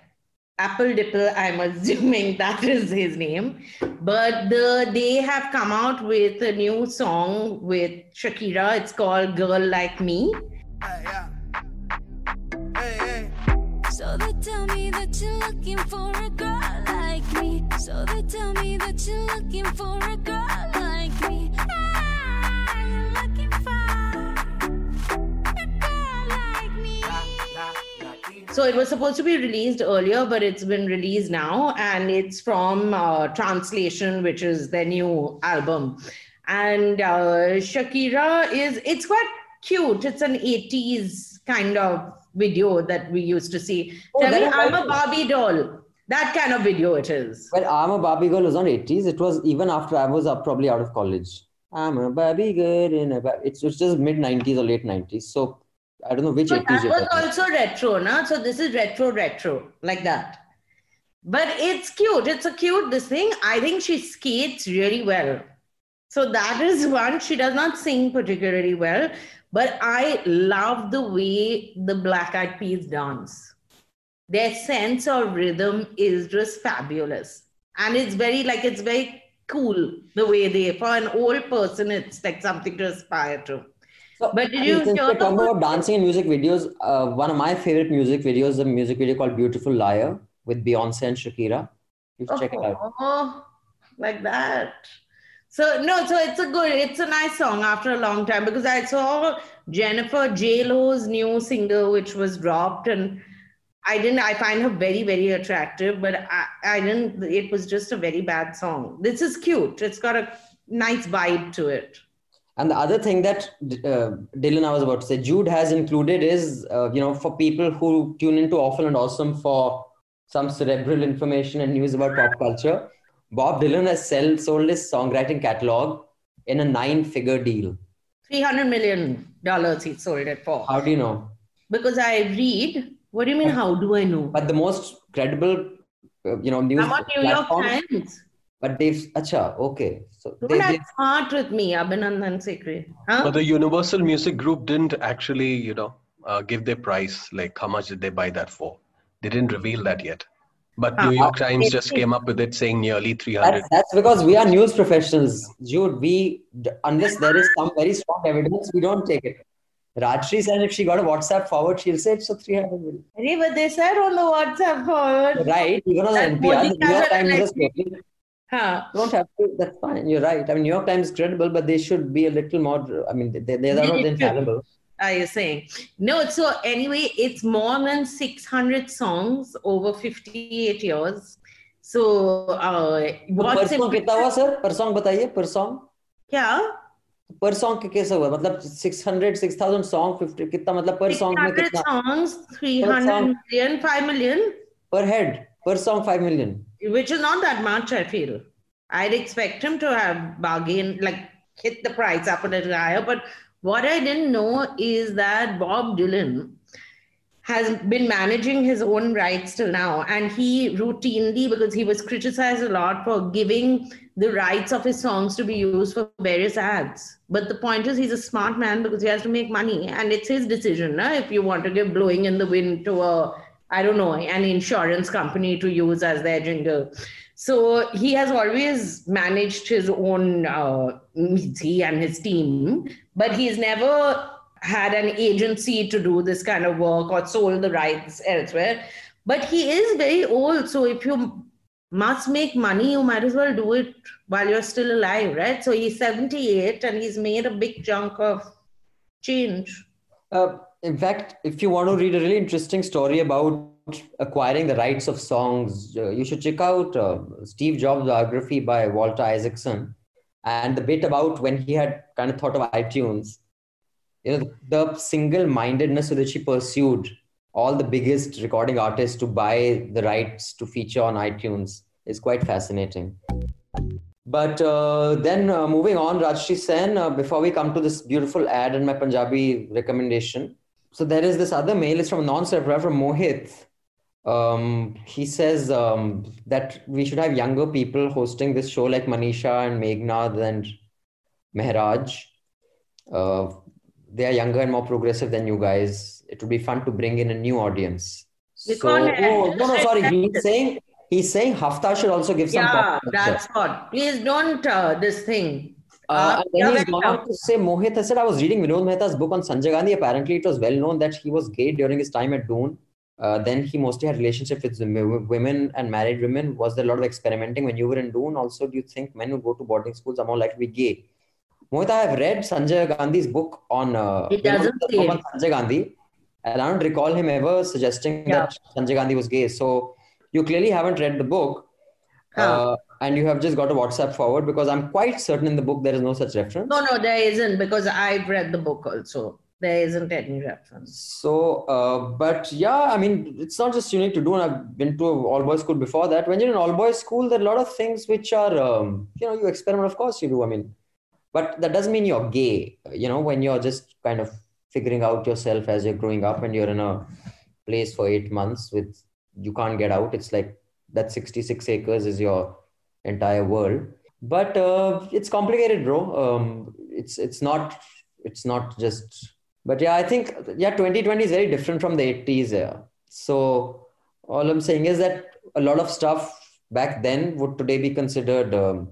B: Apple Dipple, I'm assuming that is his name. But the they have come out with a new song with Shakira. It's called Girl Like Me.
K: So they tell me that you're looking for a girl like me. So they tell me that you're looking for a girl like me. Ah, you're looking for a girl like me.
B: So it was supposed to be released earlier, but it's been released now, and it's from uh, Translation, which is their new album. And uh, Shakira is it's quite cute. It's an 80s kind of video that we used to see.
C: Oh,
B: Tell me,
C: I
B: I'm a. Barbie doll. That kind of video it is.
C: Well, I'm a Barbie girl was on 80s. It was even after I was up, probably out of college. I'm a Barbie girl in a Barbie. It's, it's just mid 90s or late 90s. So I don't know which
B: So
C: 80s
B: that was also retro, na? So this is retro, retro, like that. but it's cute. It's a cute this thing. I think she skates really well. So that is one. She does not sing particularly well, but I love the way the Black Eyed Peas dance. Their sense of rhythm is just fabulous. And it's very like it's very cool the way they for an old person, it's like something to aspire to.
C: So,
B: But did you hear
C: talking about dancing and music videos, uh, one of my favorite music videos is a music video called Beautiful Liar with Beyonce and Shakira. You should check it out.
B: Oh, like that. So no, so it's a good, it's a nice song after a long time because I saw Jennifer J Lo's new single which was dropped, and I didn't. I find her very very attractive, but I, I didn't. It was just a very bad song. This is cute. It's got a nice vibe to it.
C: And the other thing that uh, Dylan, I was about to say, Jude has included is, uh, you know, for people who tune into Awful and Awesome for some cerebral information and news about pop culture, Bob Dylan has sell, sold his songwriting catalog in a nine-figure deal.
B: Three hundred million dollars he sold it for.
C: How do you know?
B: Because I read. What do you mean? How do I know?
C: But the most credible, uh, you know, news
B: I'm on New York
C: platforms-
B: Times.
C: But they've, acha, okay. So
B: Don't
C: they,
B: have
C: they,
B: smart with me, Abhinandan Sekhri. Huh?
L: But the Universal Music Group didn't actually, you know, uh, give their price. Like, how much did they buy that for? They didn't reveal that yet. But New York Times just came up with it saying nearly 300.
C: that's, that's because we are news professionals, Jude. We, unless there is some very strong evidence, we don't take it. Rajyasree said if she got a WhatsApp forward, she'll say it's a 300 million.
B: Hey, but they said on the WhatsApp forward.
C: Right, even on NPR, the New York Times is totally.
B: Huh.
C: Don't have to. That's fine. You're right. I mean, New York Times is credible, but they should be a little more. I mean, they, they are not infallible.
B: Ah, are you saying? No. So anyway, it's more than 600 songs over 58 years. So uh, what's
C: per song कितना हुआ sir? Per song बताइए per song.
B: Yeah.
C: per song के कैसे हुआ मतलब 600 6000 song 50 कितना मतलब per song में
B: 600
C: कितना
B: songs, 300
C: song.
B: million, 5 million,
C: per head per song 5 million
B: which is not that much, I feel. I'd expect him to have bargain, like hit the price up a little higher. But what I didn't know is that Bob Dylan has been managing his own rights till now. And he routinely, because he was criticized a lot for giving the rights of his songs to be used for various ads. But the point is, he's a smart man because he has to make money. And it's his decision no? if you want to give Blowing in the Wind to a, I don't know, an insurance company to use as their jingle. So he has always managed his own, uh, he and his team, but he's never had an agency to do this kind of work or sold the rights elsewhere. But he is very old. So if you must make money, you might as well do it while you're still alive, right? So he's 78 and he's made a big chunk of change.
C: Uh, in fact, if you want to read a really interesting story about acquiring the rights of songs, uh, you should check out uh, Steve Jobs' biography by Walter Isaacson and the bit about when he had kind of thought of iTunes. You know, the single mindedness with which he pursued all the biggest recording artists to buy the rights to feature on iTunes is quite fascinating. But uh, then uh, moving on, Rajyasree Sen, uh, before we come to this beautiful ad and my Punjabi recommendation. So there is this other mail, it's from a non-subscriber from Mohit. Um, he says um, that we should have younger people hosting this show like Manisha and Meghnad and Mehraj. Uh, they are younger and more progressive than you guys. It would be fun to bring in a new audience.
B: We
C: So, oh, no, no, sorry. He's saying he's saying Hafta should also give some.
B: Yeah, that's what. Please don't uh, this thing.
C: Uh, and then he's gone on to say, Mohit, I said, I was reading Vinod Mehta's book on Sanjay Gandhi. Apparently, it was well known that he was gay during his time at Doon. Uh, then he mostly had relationship with women and married women. Was there a lot of experimenting when you were in Doon? Also, do you think men who go to boarding schools are more likely to be gay? Mohit, I have read Sanjay Gandhi's book on uh,
B: It
C: Vinod
B: doesn't say
C: on Sanjay Gandhi, and I don't recall him ever suggesting
B: Yeah.
C: that Sanjay Gandhi was gay. So you clearly haven't read the book. Uh, and you have just got a WhatsApp forward because I'm quite certain in the book there is no such reference.
B: No, no, there isn't because I've read the book also. There isn't any reference.
C: So, uh, but yeah, I mean, it's not just unique to do. And I've been to an all boys school before that. When you're in all boys school, there are a lot of things which are, um, you know, you experiment. Of course, you do. I mean, but that doesn't mean you're gay. You know, when you're just kind of figuring out yourself as you're growing up and you're in a place for eight months with you can't get out. It's like that 66 acres is your entire world. But uh, it's complicated, bro. Um, it's it's not it's not just. But yeah, I think yeah, 2020 is very different from the 80s. Yeah. So all I'm saying is that a lot of stuff back then would today be considered um,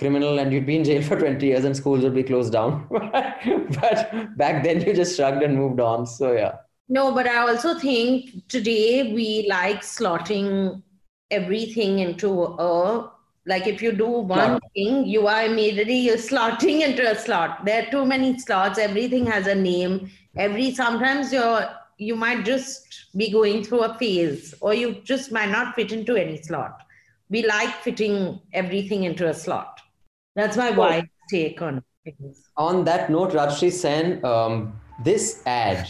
C: criminal and you'd be in jail for 20 years and schools would be closed down. but back then you just shrugged and moved on. So yeah.
B: No, but I also think today we like slotting everything into a like if you do one
C: Slot.
B: thing, you are immediately you're slotting into a slot. There are too many slots. Everything has a name. Every sometimes you're you might just be going through a phase, or you just might not fit into any slot. We like fitting everything into a slot. That's my wide take on things.
C: On that note, Rajyasree Sen, um, this ad.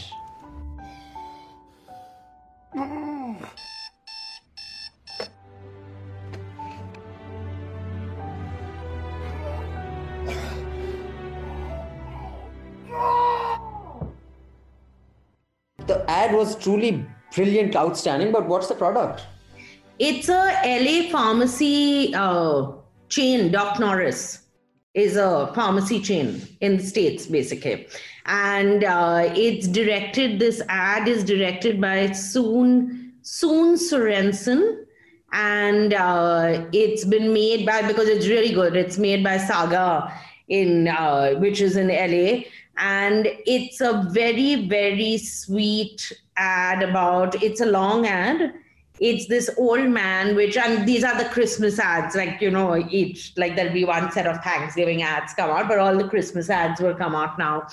C: The ad was truly brilliant, outstanding, but what's the product?
B: It's a LA pharmacy uh, chain. Doc Morris is a pharmacy chain in the states, basically, and uh, it's directed. This ad is directed by Soon Soon Sorensen, and uh, it's been made by because it's really good. It's made by Saga in uh, which is in LA, and it's a very very sweet ad about. It's a long ad it's this old man which and these are the christmas ads like you know each like there'll be one set of thanksgiving ads come out but all the christmas ads will come out now.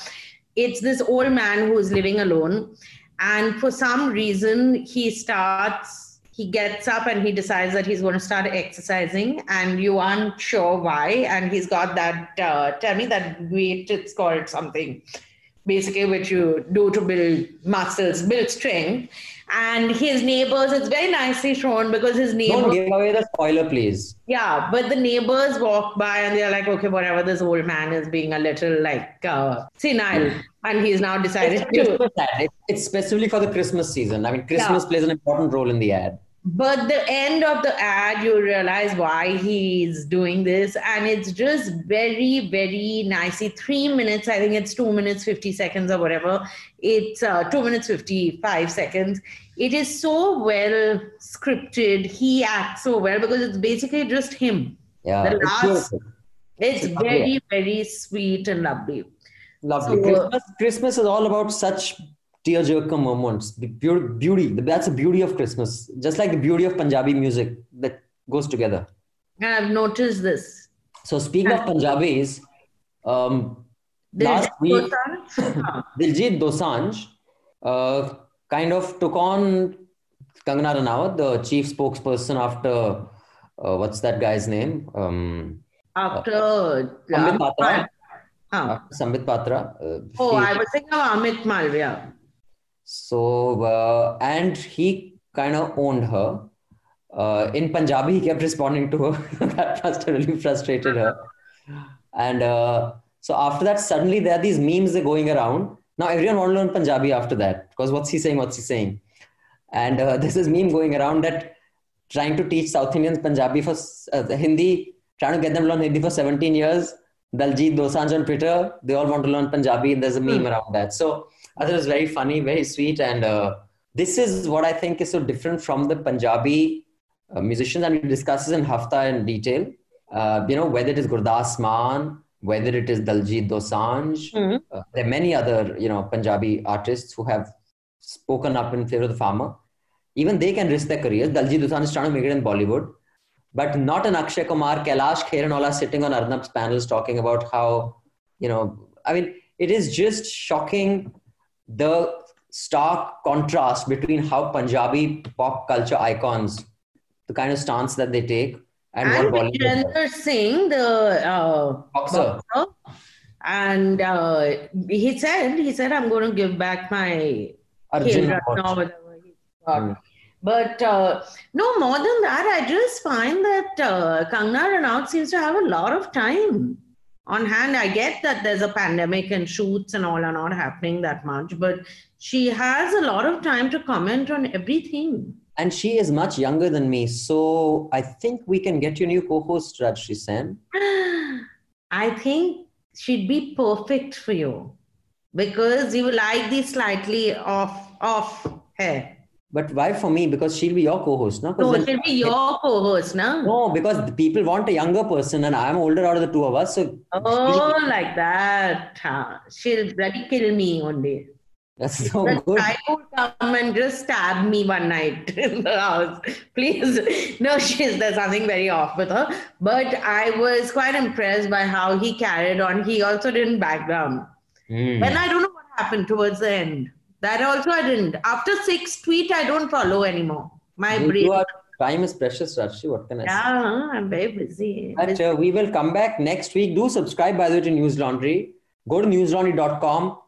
B: It's this old man who's living alone and for some reason he starts he gets up and he decides that he's going to start exercising and you aren't sure why and he's got that uh, tell me that weight it's called something basically which you do to build muscles build strength and his neighbors it's very nicely shown because his neighbors
C: Don't give away the spoiler, please.
B: yeah but the neighbors walk by and they're like okay whatever this old man is being a little like uh, senile and he's now decided
C: It's,
B: to
C: Christmas ad. It- it's specifically for the Christmas season. I mean, Christmas
B: Yeah.
C: plays an important role in the ad.
B: But the end of the ad you realize why he's doing this. And it's just very very nicely three minutes i think it's two minutes 50 seconds or whatever. It's uh, two minutes 55 seconds. It is so well scripted. He acts so well because it's basically just him.
C: Yeah,
B: the
C: it's
B: last it's
C: It's
B: very very sweet and lovely.
C: Lovely.
B: So-
C: Christmas, Christmas is all about such tearjerker moments. The beau- beauty. That's the beauty of Christmas. Just like the beauty of Punjabi music that goes together.
B: i've noticed this
C: So speaking of Punjabis, um, last week? Diljit Dosanjh uh, kind of took on Kangana Ranaut, the chief spokesperson after uh, what's that guy's name? Um,
B: after
C: Sambit Patra.
B: Huh.
C: Patra. Uh,
B: Oh,
C: he-
B: I was thinking of Amit Malviya.
C: So, uh, and he kind of owned her. Uh, in Punjabi, he kept responding to her. that must have really frustrated her. And uh, so after that, suddenly there are these memes that are going around. Now everyone want to learn Punjabi after that because what's he saying? What's he saying? And uh, there's this meme going around that trying to teach South Indians Punjabi for uh, Hindi, trying to get them to learn Hindi for 17 years. Diljit Dosanjh on Twitter, they all want to learn Punjabi, and there's a meme around that. So I thought it was very funny, very sweet, and uh, this is what I think is so different from the Punjabi uh, musicians, and we discuss this in Hafta in detail. Uh, you know, whether it is Gurdas Maan, whether it is Diljit Dosanjh, uh, there are many other you know Punjabi artists who have spoken up in favor of the farmer. Even they can risk their careers. Diljit Dosanjh is trying to make it in Bollywood, but not an Akshay Kumar, Kailash Kheranwala sitting on Arnab's panels talking about how, you know, I mean, it is just shocking the stark contrast between how Punjabi pop culture icons, the kind of stance that they take, and,
B: And
C: what Bollywood
B: Singh, the uh,
C: Boxer.
B: boxer, and uh, he said, he said, I'm going to give back my
C: Arjun
B: Khel
C: Award.
B: Ratna or whatever he got.
C: Mm.
B: But uh, no, more than that, I just find that uh, Kangana Ranaut seems to have a lot of time on hand. I get that there's a pandemic and shoots and all are not happening that much, but she has a lot of time to comment on everything.
C: and she is much younger than me. So I think we can get your new co-host, Rajyasree Sen.
B: I think she'd be perfect for you because you like the slightly off off hair.
C: But why for me? Because she'll be your co-host, no?
B: No, she'll be your co-host, no?
C: No, because the people want a younger person, and I'm older out of the two of us. So
B: Oh, like that. huh. She'll bloody kill me one day.
C: that's so
B: The
C: good.
B: I will come and just stab me one night in the house. Please. No, she's there's something very off with her. But I was quite impressed by how he carried on. He also didn't back down.
C: Mm.
B: And I don't know what happened towards the end. That also I didn't. After six tweet, I don't follow anymore. My
C: You
B: brain.
C: are- time is precious, Rajyasree. What can I say?
B: Yeah, I'm very busy.
C: But uh, we will come back next week. Do subscribe, by the way, to Newslaundry. Go to newslaundry.com,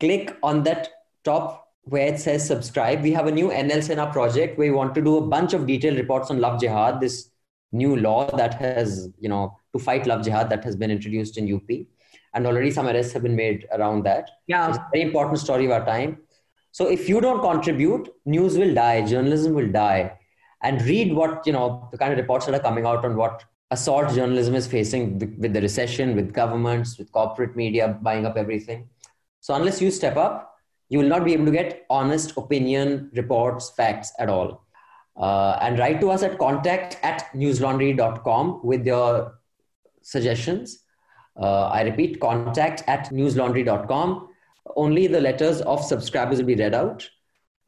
C: click on that top where it says subscribe. We have a new NL Sena project where we want to do a bunch of detailed reports on Love Jihad, this new law that has, you know, to fight Love Jihad that has been introduced in UP. And already some arrests have been made around that.
B: Yeah.
C: It's a very important story of our time. So if you don't contribute, news will die, journalism will die. And read what, you know, the kind of reports that are coming out on what assault journalism is facing with the recession, with governments, with corporate media buying up everything. So unless you step up, you will not be able to get honest opinion, reports, facts at all. Uh, and write to us at contact at newslaundry.com with your suggestions. Uh, I repeat, contact at newslaundry.com. Only the letters of subscribers will be read out.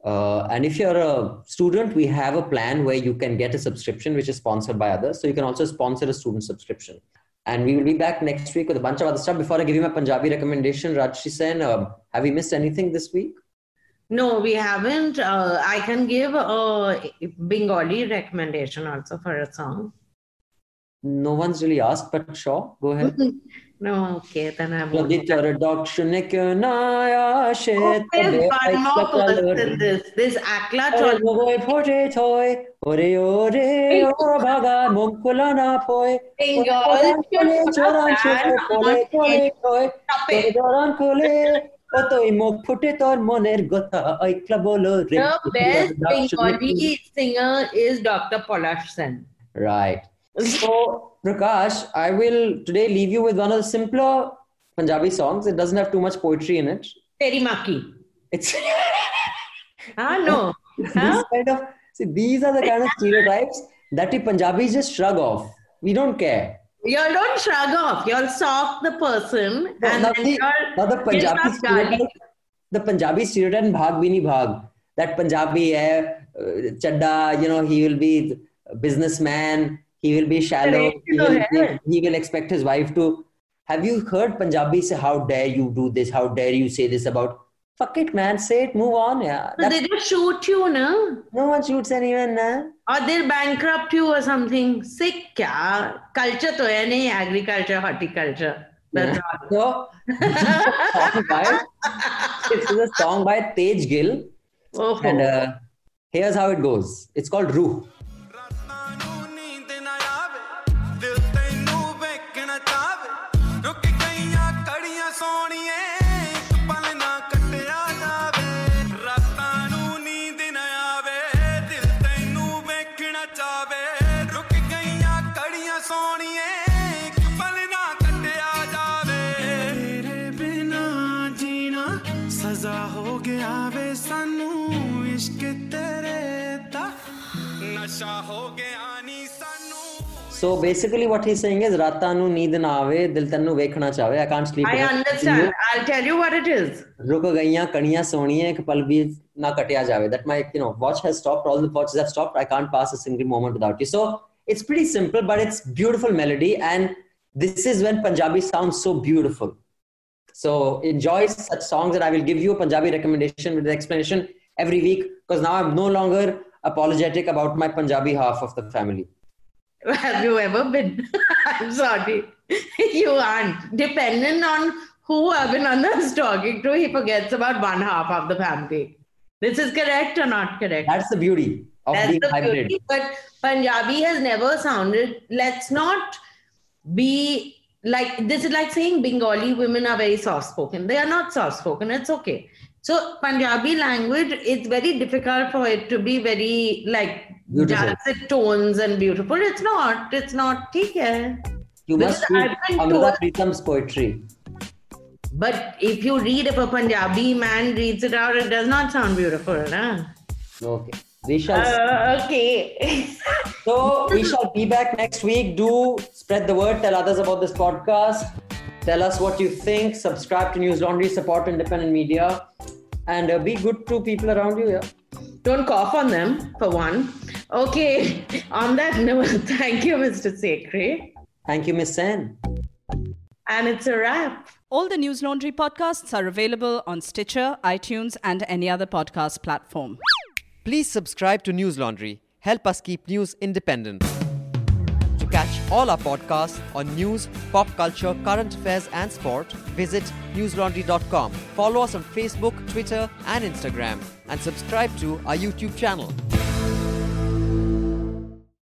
C: Uh, and if you're a student, we have a plan where you can get a subscription which is sponsored by others. So you can also sponsor a student subscription. And we will be back next week with a bunch of other stuff. Before I give you my Punjabi recommendation, Rajyasree Sen, um, have we missed anything this week?
B: No, we haven't. Uh, I can give a Bengali recommendation also for a song.
C: No one's really asked, but sure, go ahead.
B: No, okay, then I won't.
C: যদি তোর doc শুনে কেউ না আসে
B: Oh,
C: তবে
B: there's one more
C: একটা
B: person
C: কালোর
B: in this. This Akla
C: ওরে
B: Chol.
C: বগৈ ফোটে থৈ, ওরে ওরে ও ভাগা মুখ খোলা না ফৈ।
B: Bengal
C: কোলে
B: should
C: চোরান
B: ban
C: চোরে কোলে কোলে থৈ,
B: Stop
C: তোর
B: it.
C: দরান কোলে, ও তুই মুখ ফুটে তোর মনের কথা ঐক্লা বলো রে।
B: The best Bengali singer is Dr. Polash Sen.
C: Right. So, Prakash, I will today leave you with one of the simpler Punjabi songs. It doesn't have too much poetry in it.
B: Teri Maki.
C: It's
B: Ah, no.
C: these
B: Huh?
C: kind of see these are the kind of stereotypes that we Punjabis just shrug off. We don't care.
B: Y'all don't shrug off. Y'all sock the person
C: No,
B: and
C: now,
B: then
C: the, now the Punjabi stereotype, the Punjabi stereotype in Bhaag Beanie Bhaag. That Punjabi hai, uh, chadda, you know, he will be a businessman, he will be shallow, he will, he, he will expect his wife to. Have you heard Punjabi say, How dare you do this? How dare you say this about? Fuck it, man. Say it, move on. Yeah.
B: So they just shoot you, no?
C: no one shoots anyone, nah.
B: Or they'll bankrupt you or something. Sick kya? Culture to hai nahi, agriculture, horticulture. That's all.
C: So, this is a song by, this is a song by Tej Gill.
B: Oh.
C: And uh, here's how it goes. It's called Rooh. So basically, what he's saying is, Ratanu need na dil chave. I can't sleep.
B: I understand. I'll tell you what it is.
C: Ruk gaya kaniya soniye ek pal bhi na jave. That my you know watch has stopped. All the watches have stopped. I can't pass a single moment without you. So it's pretty simple, but it's beautiful melody, and this is when Punjabi sounds so beautiful. So enjoy such songs, and I will give you a Punjabi recommendation with the explanation every week because now I'm no longer apologetic about my Punjabi half of the family.
B: Have you ever been? I'm sorry. you aren't. Depending on who Abhinandan is talking to, he forgets about one half of the family. This is correct or not correct?
C: that's the beauty of
B: That's
C: being
B: the
C: hybrid
B: beauty. But Punjabi has never sounded, let's not be like, this is like saying Bengali women are very soft spoken. They are not soft spoken. It's okay. So Punjabi language, it's very difficult for it to be very like
C: Beautiful.
B: Dance tones and beautiful. It's not. It's not. ठीक है.
C: You
B: because must read
C: Amrita Pritam's poetry.
B: But if you read if a Punjabi man reads it out, it does not sound beautiful, nah?
C: Okay. We shall.
B: Uh, okay.
C: so we shall be back next week. Do spread the word. Tell others about this podcast. Tell us what you think. Subscribe to Newslaundry. Support independent media, and uh, be good to people around you. Yeah.
B: Don't cough on them, for one. Okay. On that note, thank you, Mr. Sekhri.
C: Thank you, Miss Sen.
B: And it's a wrap.
A: All the Newslaundry podcasts are available on Stitcher, iTunes, and any other podcast platform.
M: Please subscribe to Newslaundry. Help us keep news independent. To catch all our podcasts on news, pop culture, current affairs, and sport, visit newslaundry.com. Follow us on Facebook, Twitter, and Instagram, and subscribe to our YouTube channel.